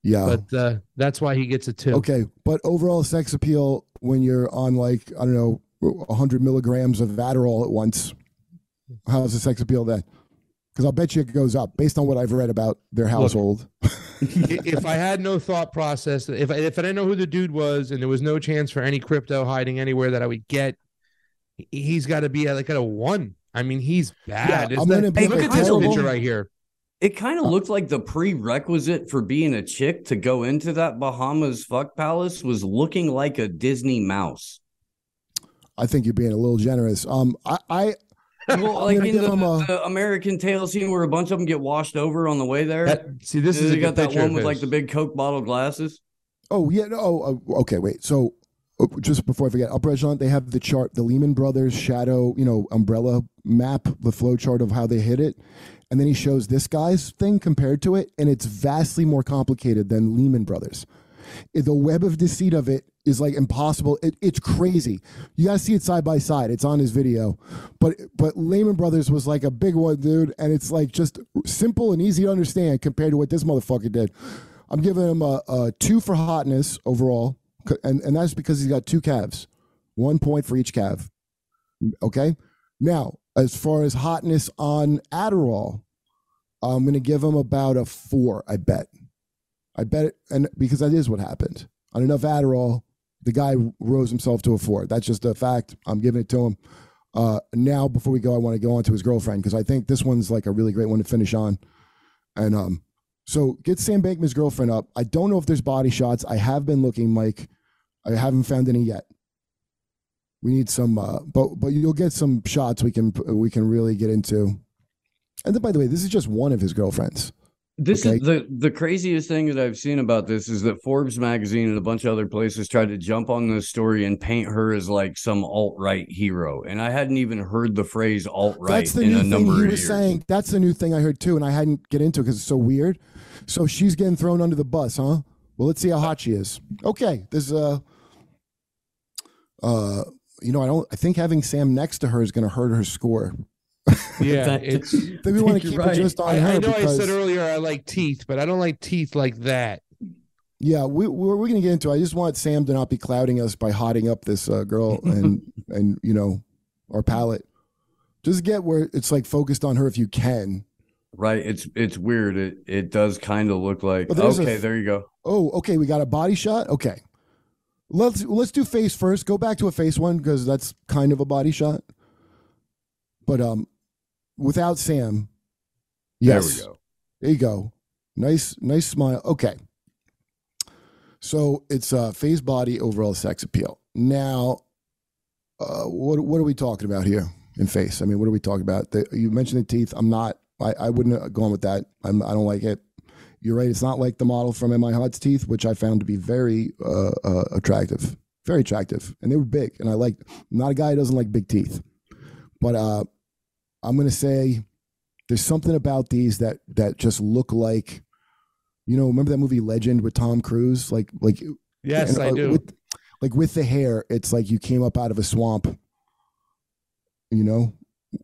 Yeah. but uh, that's why he gets a two. Okay, but overall sex appeal when you're on like I don't know 100 milligrams of Adderall at once. How's the sex appeal then? Because I'll bet you it goes up based on what I've read about their household. I- if I had no thought process, if I, if I didn't know who the dude was, and there was no chance for any crypto hiding anywhere that I would get, he's got to be at like at a one. I mean, he's bad. I'm Isn't gonna that- be look like at this terrible. picture right here. It kind of looked like the prerequisite for being a chick to go into that Bahamas fuck palace was looking like a Disney mouse. I think you're being a little generous. Um, I, I Well, I'm like in the, a- the American Tail scene where a bunch of them get washed over on the way there. That- see, this is they a got good that one with like the big Coke bottle glasses. Oh yeah, no. Oh, oh, okay, wait. So Oh, just before I forget, Echelon, they have the chart, the Lehman Brothers shadow, you know, umbrella map, the flow chart of how they hit it, and then he shows this guy's thing compared to it, and it's vastly more complicated than Lehman Brothers. The web of deceit of it is like impossible. It, it's crazy. You gotta see it side by side. It's on his video, but but Lehman Brothers was like a big one, dude, and it's like just simple and easy to understand compared to what this motherfucker did. I'm giving him a, a two for hotness overall, and and that's because he's got two calves, one point for each calf. Okay, now as far as hotness on Adderall, I'm gonna give him about a four. I bet. I bet it, and because that is what happened on enough Adderall, the guy rose himself to a four. That's just a fact. I'm giving it to him. Uh, now, before we go, I want to go on to his girlfriend because I think this one's like a really great one to finish on. And um, so get Sam Bankman's girlfriend up. I don't know if there's body shots. I have been looking, Mike. I haven't found any yet. We need some, uh, but but you'll get some shots we can we can really get into. And then, by the way, this is just one of his girlfriends. This Okay. is the the craziest thing that I've seen about this is that Forbes magazine and a bunch of other places tried to jump on this story and paint her as like some alt right hero, and I hadn't even heard the phrase alt right That's the in new a thing number he of was years. saying. That's the new thing I heard too, and I hadn't get into because it's so weird. So she's getting thrown under the bus, huh? Well, let's see how hot she is. Okay, there's uh, uh, you know, I don't. I think having Sam next to her is going to hurt her score. Yeah, it's. Think we want to keep right. it just on I, her I know because I said earlier I like teeth, but I don't like teeth like that. yeah, we, we're we're going to get into. it. I just want Sam to not be clouding us by hotting up this uh, girl and and you know our palate. Just get where it's like focused on her if you can. Right? It's it's weird. It it does kind of look like there's a okay. there you go. Oh, okay. We got a body shot. Okay, let's let's do face first. Go back to a face one because that's kind of a body shot. But um, without Sam, yes, There we go. There you go. Nice, nice smile. Okay. So it's uh, face, body, overall sex appeal. Now, uh, what what are we talking about here in face? I mean, what are we talking about? The, you mentioned the teeth. I'm not. I, I wouldn't have gone with that. I'm, I don't like it. You're right. It's not like the model from MI Hot's teeth, which I found to be very uh, uh, attractive, very attractive, and they were big. And I like. Not a guy who doesn't like big teeth, but uh, I'm gonna say there's something about these that that just look like, you know, remember that movie Legend with Tom Cruise? Like like Yes, and, I uh, do. With, like with the hair, it's like you came up out of a swamp. You know,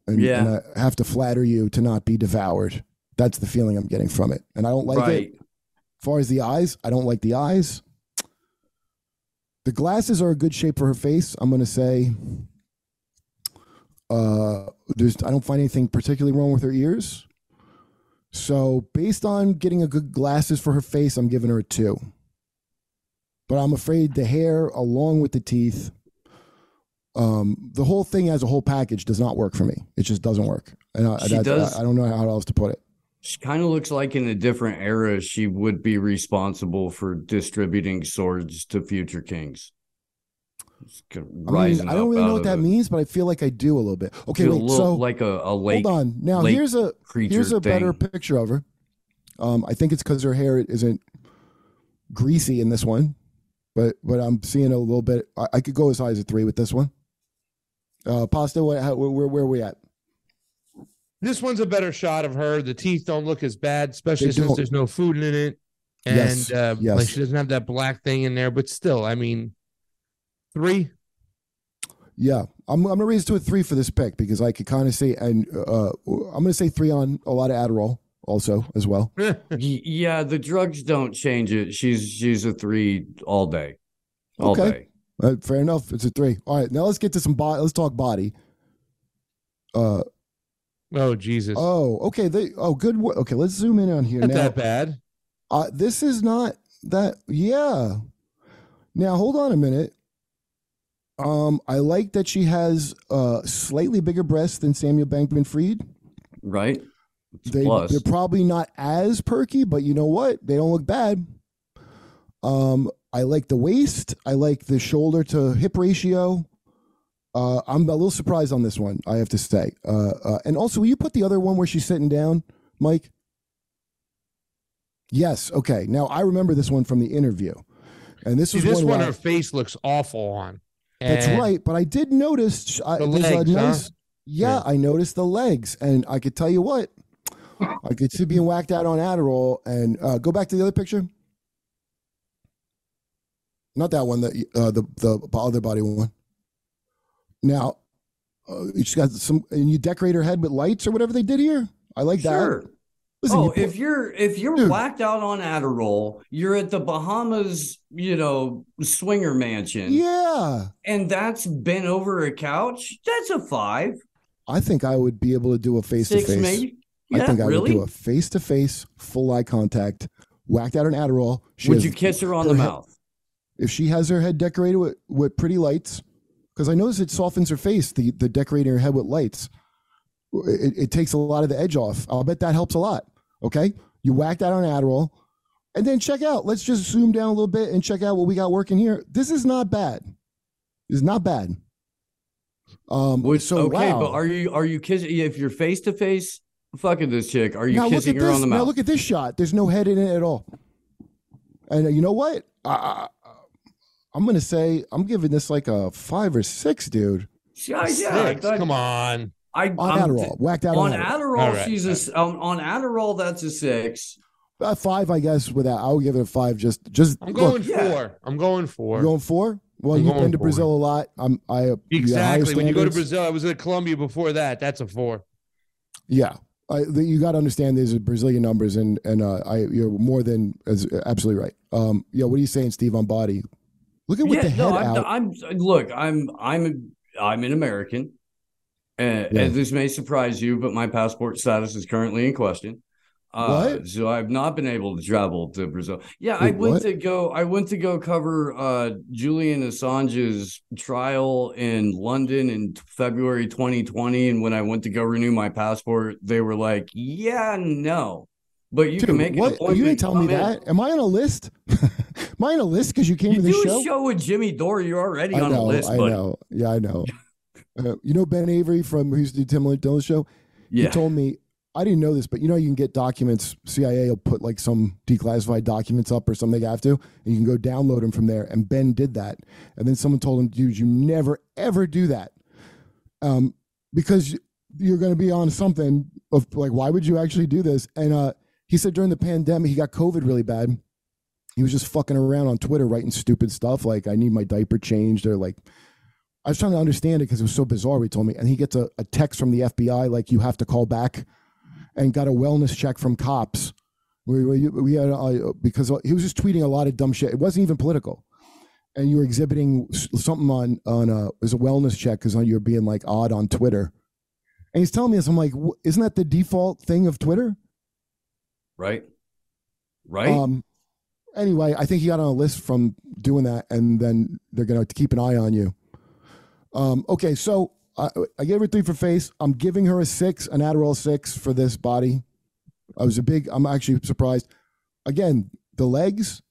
and, Yeah. and I have to flatter you to not be devoured. That's the feeling I'm getting from it, and I don't like right. it. As far as the eyes, I don't like the eyes. The glasses are a good shape for her face. I'm going to say. Uh, there's I don't find anything particularly wrong with her ears. So based on getting a good glasses for her face, I'm giving her a two. But I'm afraid the hair, along with the teeth, um, the whole thing as a whole package does not work for me. It just doesn't work, and I, that's- does- I, I don't know how else to put it. She kind of looks like in a different era she would be responsible for distributing swords to future kings. I, mean, I don't really know what that the- mean, but I feel like I do a little bit. Okay, wait. little So like a, a lake. hold on. Now here's a here's a better picture of her. Um, I think it's because her hair isn't greasy in this one, but but I'm seeing a little bit. I, I could go as high as a three with this one. Uh, pasta. What? How, where, where where are we at? This one's a better shot of her. The teeth don't look as bad, especially They since don't. there's no food in it, and Yes, uh, yes. like she doesn't have that black thing in there. But still, I mean, three. Yeah, I'm I'm gonna raise it to a three for this pick because I could kind of say, and uh, I'm gonna say three on a lot of Adderall also as well. Yeah, the drugs don't change it. She's she's a three all day, all Okay. day. Uh, fair enough. It's a three. All right, now let's get to some body. Let's talk body. Uh, Oh Jesus! Oh, okay. They oh good. wo- Okay, let's zoom in on here Not now. that bad. Uh, this is not that. Yeah. Now hold on a minute. Um, I like that she has uh slightly bigger breasts than Samuel Bankman Fried. Right. They plus. they're probably not as perky, but you know what? They don't look bad. Um, I like the waist. I like the shoulder to hip ratio. Uh, I'm a little surprised on this one. I have to say. Uh, uh, and also, will you put the other one where she's sitting down, Mike? Yes. Okay. Now I remember this one from the interview, and this See, is this one. one, where I- her face looks awful on. that's right. But I did notice I, The legs, a huh? nice. Yeah, I noticed the legs, and I could tell you what, I could see being whacked out on Adderall. And uh, go back to the other picture. Not that one. The uh, the the other body one. Now, uh, she's got some, and you decorate her head with lights or whatever they did here. I like Sure. that. Listen, oh, you put- if you're if you're whacked out on Adderall, you're at the Bahamas, you know, swinger mansion. Yeah. And that's bent over a couch. That's a five. I think I would be able to do a face to face. I think I would really? do a face to face, full eye contact, whacked out an Adderall. Would you kiss her on the head- mouth? If she has her head decorated with, with pretty lights? Because I notice it softens her face. The the decorating her head with lights, it, it takes a lot of the edge off. I'll bet that helps a lot. Okay, you whack that on Adderall, and then check out. Let's just zoom down a little bit and check out what we got working here. This is not bad. It's not bad. Um. so okay, wow. but are you are you kissing if you're face to face fucking this chick, are you now look kissing at her this. on the mouth? Now look at this shot. There's no head in it at all. And uh, you know what? I, I'm gonna say I'm giving this like a five or six, dude. Yeah, yeah, Six, come on. I On I'm- Adderall, whacked out on on Adderall. Adderall. All right, she's a s- on, on Adderall. That's a six. Uh, five, I guess. With that, I would give it a five. Just, just. I'm going look, four. I'm going four. You going four? Well, I'm you've been to four. Brazil a lot. I'm. I you got higher Exactly. When you go to. Brazil, I was at Colombia before that. That's a four. Yeah, I, you got to understand these are Brazilian numbers, and and uh, I you're more than as absolutely right. Um, yeah. What are you saying, Steve? On body, look at with the head no. I'm, I'm look. I'm I'm I'm an American, and, Yeah. and this may surprise you, but my passport status is currently in question. Uh, What? So I've not been able to travel to Brazil. Yeah, I went what? to go. I went to go cover uh, Julian Assange's trial in London in February 2020, and when I went to go renew my passport, they were like, "Yeah, no." But you Dude, can make an appointment. You didn't tell me in. that. Am I on a list? Am I on a list because you came You to do show? a show with Jimmy Dore. You're already I on know, a list, I but know. Yeah, I know. Uh, you know Ben Avery from who's the do Tim Dillon's show? He told me I didn't know this, but you know you can get documents. CIA will put like some declassified documents up or something they have to, and you can go download them from there. And Ben did that, and then someone told him, "Dude, you never ever do that, um, because you're going to be on something of like, why would you actually do this?" And uh, he said during the pandemic he got COVID really bad. He was just fucking around on Twitter writing stupid stuff like, "I need my diaper changed," or like. I was trying to understand it because it was so bizarre. He told me, and he gets a, a text from the FBI like you have to call back, and got a wellness check from cops. We we, we had uh, because he was just tweeting a lot of dumb shit. It wasn't even political, and you were exhibiting something on on a as a wellness check because you're being like odd on Twitter. And he's telling me this. I'm like, isn't that the default thing of Twitter? right, right. Um. Anyway, I think he got on a list from doing that, and then they're gonna keep an eye on you. Um. Okay, so I, I gave her three for face. I'm giving her a six, an Adderall six for this body. I was a big. I'm actually surprised. Again, the legs.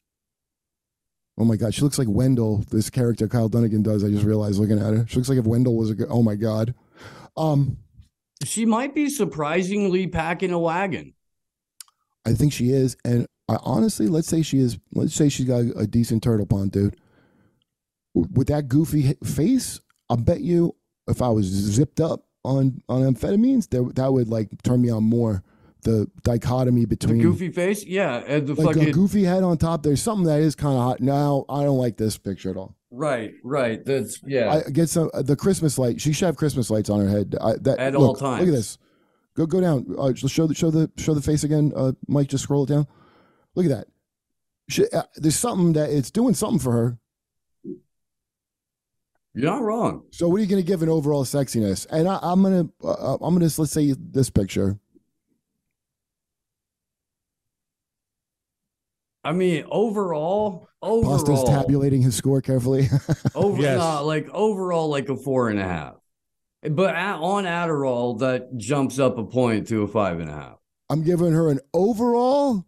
Oh my god, she looks like Wendell. This character Kyle Dunnigan does. I just realized looking at her. She looks like if Wendell was a. good- Oh my god. Um. she might be surprisingly packing a wagon. I think she is, and I honestly, let's say she is. Let's say she's got a decent turtle pond, dude. With that goofy face, I bet you, if I was zipped up on on amphetamines, that that would like turn me on more. The dichotomy The between goofy face, yeah, and the like a fucking goofy head on top. There's something that is kind of hot. Now I don't like this picture at all. right, right. That's yeah. I get some the Christmas light. She should have Christmas lights on her head. I, that, At look, all Look at this. Go go down. Uh, show the show the show the face again. Uh, Mike, just scroll it down. Look at that. She, uh, there's something that it's doing something for her. You're not wrong. So what are you going to give an overall sexiness? And I, I'm gonna uh, I'm gonna let's say this picture. I mean, overall, overall, Pasta's tabulating his score carefully. over, nah, like overall, like a four and a half. But at, on Adderall, that jumps up a point to a five and a half. I'm giving her an overall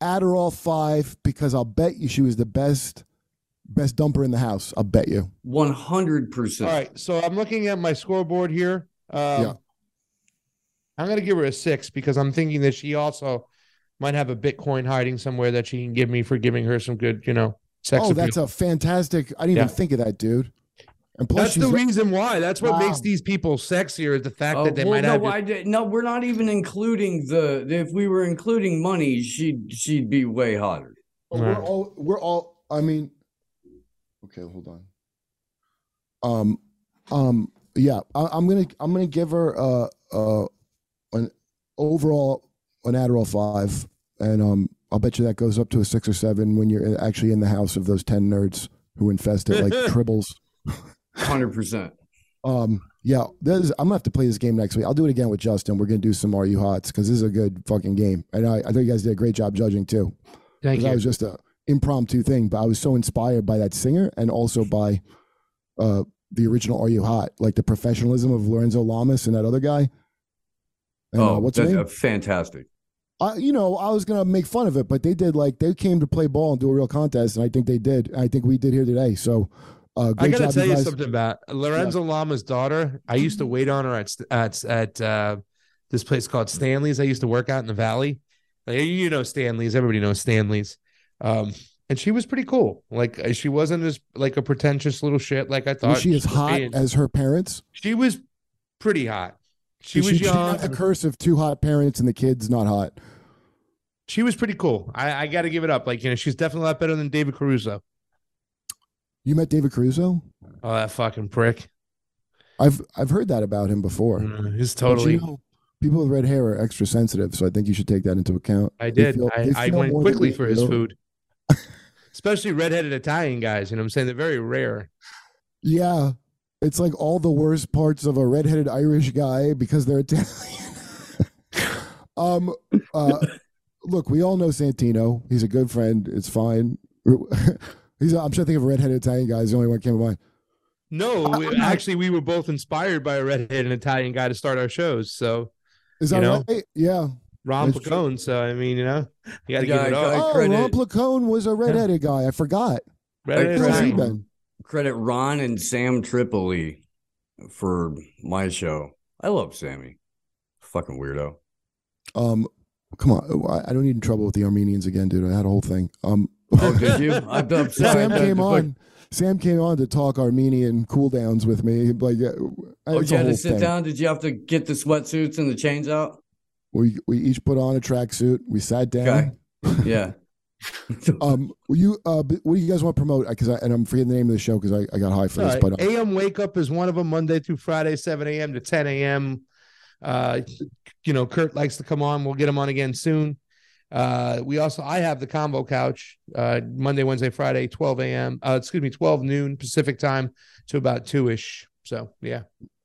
Adderall five because I'll bet you she was the best best dumper in the house. I'll bet you. One hundred percent. All right, so I'm looking at my scoreboard here. Um, Yeah. I'm going to give her a six because I'm thinking that she also might have a Bitcoin hiding somewhere that she can give me for giving her some good, you know, sex oh, appeal. that's a fantastic. I didn't Yeah. even think of that, dude. And plus, That's the she's- reason why. That's what makes these people sexier is the fact Oh, that they well, might no, have. I did, no, we're not even including the. If we were including money, she'd she'd be way hotter. Oh, we're all we're all I mean okay, hold on. Um um yeah, I, I'm gonna I'm gonna give her uh uh an overall an Adderall five and um I'll bet you that goes up to a six or seven when you're actually in the house of those ten nerds who infest it like tribbles. Hundred percent. Um, yeah, there's, I'm gonna have to play this game next week. I'll do it again with Justin. We're gonna do some Are You Hots because this is a good fucking game, and I, I think you guys did a great job judging too. Thank 'Cause you. That was just a impromptu thing, but I was so inspired by that singer and also by uh the original Are You Hot, like the professionalism of Lorenzo Lamas and that other guy. And, oh, uh, what's his that's name? uh, fantastic. I, you know, I was gonna make fun of it, but they did like they came to play ball and do a real contest, and I think they did. I think we did here today. So, uh, I gotta tell you guys. something about Lorenzo Lamas' daughter. I used to wait on her at at at uh, this place called Stanley's. I used to work out in the valley. Like, you know Stanley's. Everybody knows Stanley's. Um, and she was pretty cool. Like uh, she wasn't as like a pretentious little shit like I thought. Was she as hot. And as her parents? she was pretty hot. She was she, she young. the curse of two hot parents and the kids not hot. She was pretty cool. I, I got to give it up. Like you know, she's definitely a lot better than David Caruso. You met David Caruso? Oh, that fucking prick. I've I've heard that about him before. Mm, he's But you totally. know, people with red hair are extra sensitive, so I think you should take that into account. I did. feel- I, I went quickly for his do. food. Especially redheaded Italian guys. You know what I'm saying? They're very rare. Yeah, it's like all the worst parts of a redheaded Irish guy because they're Italian. um, uh, look, we all know Santino. He's a good friend. It's fine. He's. I'm trying to think of a redheaded Italian guy. Is the only one that came to mind. No, we, actually, we were both inspired by a redheaded Italian guy to start our shows. So, Is you that know, right? Yeah. Ron That's true. Placone. So, I mean, you know, you got to Yeah, give it I- up. Oh, Ron Placone was a redheaded guy. I forgot. Redheaded Where's he been? Credit Ron and Sam Tripoli for my show. I love Sammy. Fucking weirdo. Um, come on. I- I don't need in trouble with the Armenians again, dude. I had a whole thing. Um, Oh, did you? I'm, I'm sorry. Sam came on. Sam came on to talk Armenian cool downs with me. Like, uh, Oh, you had to sit thing. down. Did you have to get the sweatsuits and the chains out? We we each put on a tracksuit. We sat down. Okay. Yeah. Um, will you uh, what do you guys want to promote? Because I and I'm forgetting the name of the show because I, I got high for All this. right. But uh, AM Wake Up is one of them, Monday through Friday, 7 a.m. to 10 a.m. Uh, you know, Kurt likes to come on. We'll get him on again soon. Uh, we also, I have the combo couch uh, Monday, Wednesday, Friday, 12 a.m. Uh, excuse me, 12 noon Pacific time to about two ish. So, yeah.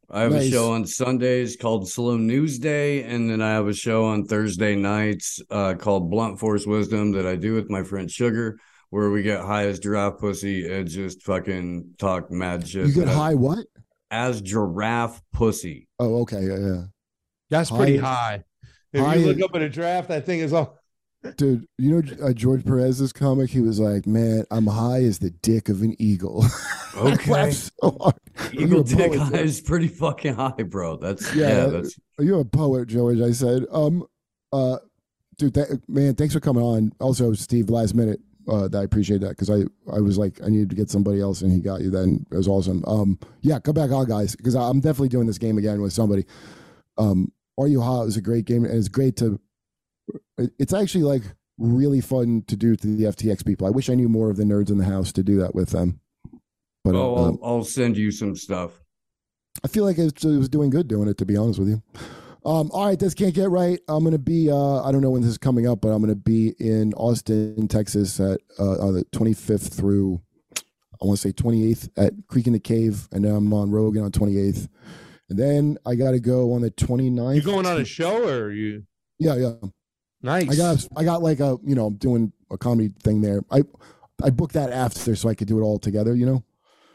I have Nice. a show on Sundays called Saloon News Day, and then I have a show on Thursday nights uh, called Blunt Force Wisdom that I do with my friend Sugar, where we get high as giraffe pussy and just fucking talk mad shit. you get as, high what? as giraffe pussy. Oh, okay, yeah, yeah. That's pretty High- high. If high- you look up at a draft, I think is all. Dude, you know uh, George Perez's comic? He was like, "Man, I'm high as the dick of an eagle." Okay. laughed so hard. Eagle dick poet, high is pretty fucking high, bro. That's Yeah, yeah, that's You're a poet, George. I said, um, uh, dude, th- man, thanks for coming on. Also, Steve, last minute, uh, that I appreciate that because I, I was like, I needed to get somebody else, and he got you. Then it was awesome. Um, yeah, come back on, guys, because I'm definitely doing this game again with somebody. Um, Are You Hot is a great game, and it's great to. It- It's actually like really fun to do to the FTX people. I wish I knew more of the nerds in the house to do that with them. But oh, um, I'll, I'll send you some stuff. I feel like it, it was doing good doing it, to be honest with you. Um, all right, this can't get right. I'm gonna be. Uh, I don't know when this is coming up, but I'm gonna be in Austin, Texas, at uh, on the 25th through. I want to say 28th at Creek and the Cave, and then I'm on Rogan on 28th, and then I got to go on the 29th. You going on a show or are you? Yeah, yeah. Nice. I got I got like a you know I'm doing a comedy thing there. I I booked that after so I could do it all together. You know.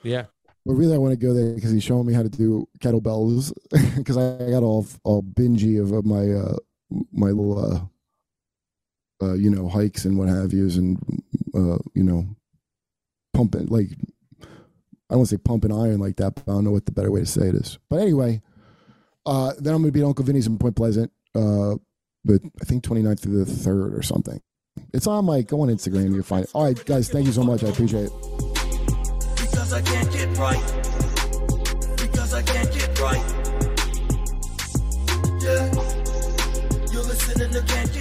Yeah. But really, I want to go there because he's showing me how to do kettlebells. Because I got all all bingy of, of my uh, my little uh, uh, you know hikes and what have yous, and uh, you know pumping like I don't want to say pumping iron like that, but I don't know what the better way to say it is. But anyway, uh, then I'm going to be at Uncle Vinny's in Point Pleasant, uh, but I think 29th to the 3rd or something. It's on my go on Instagram, you'll find it. All right, guys, thank you so much. I appreciate it. Because I can't get right. Because I can't get right. Yeah. You're listening to Can't Get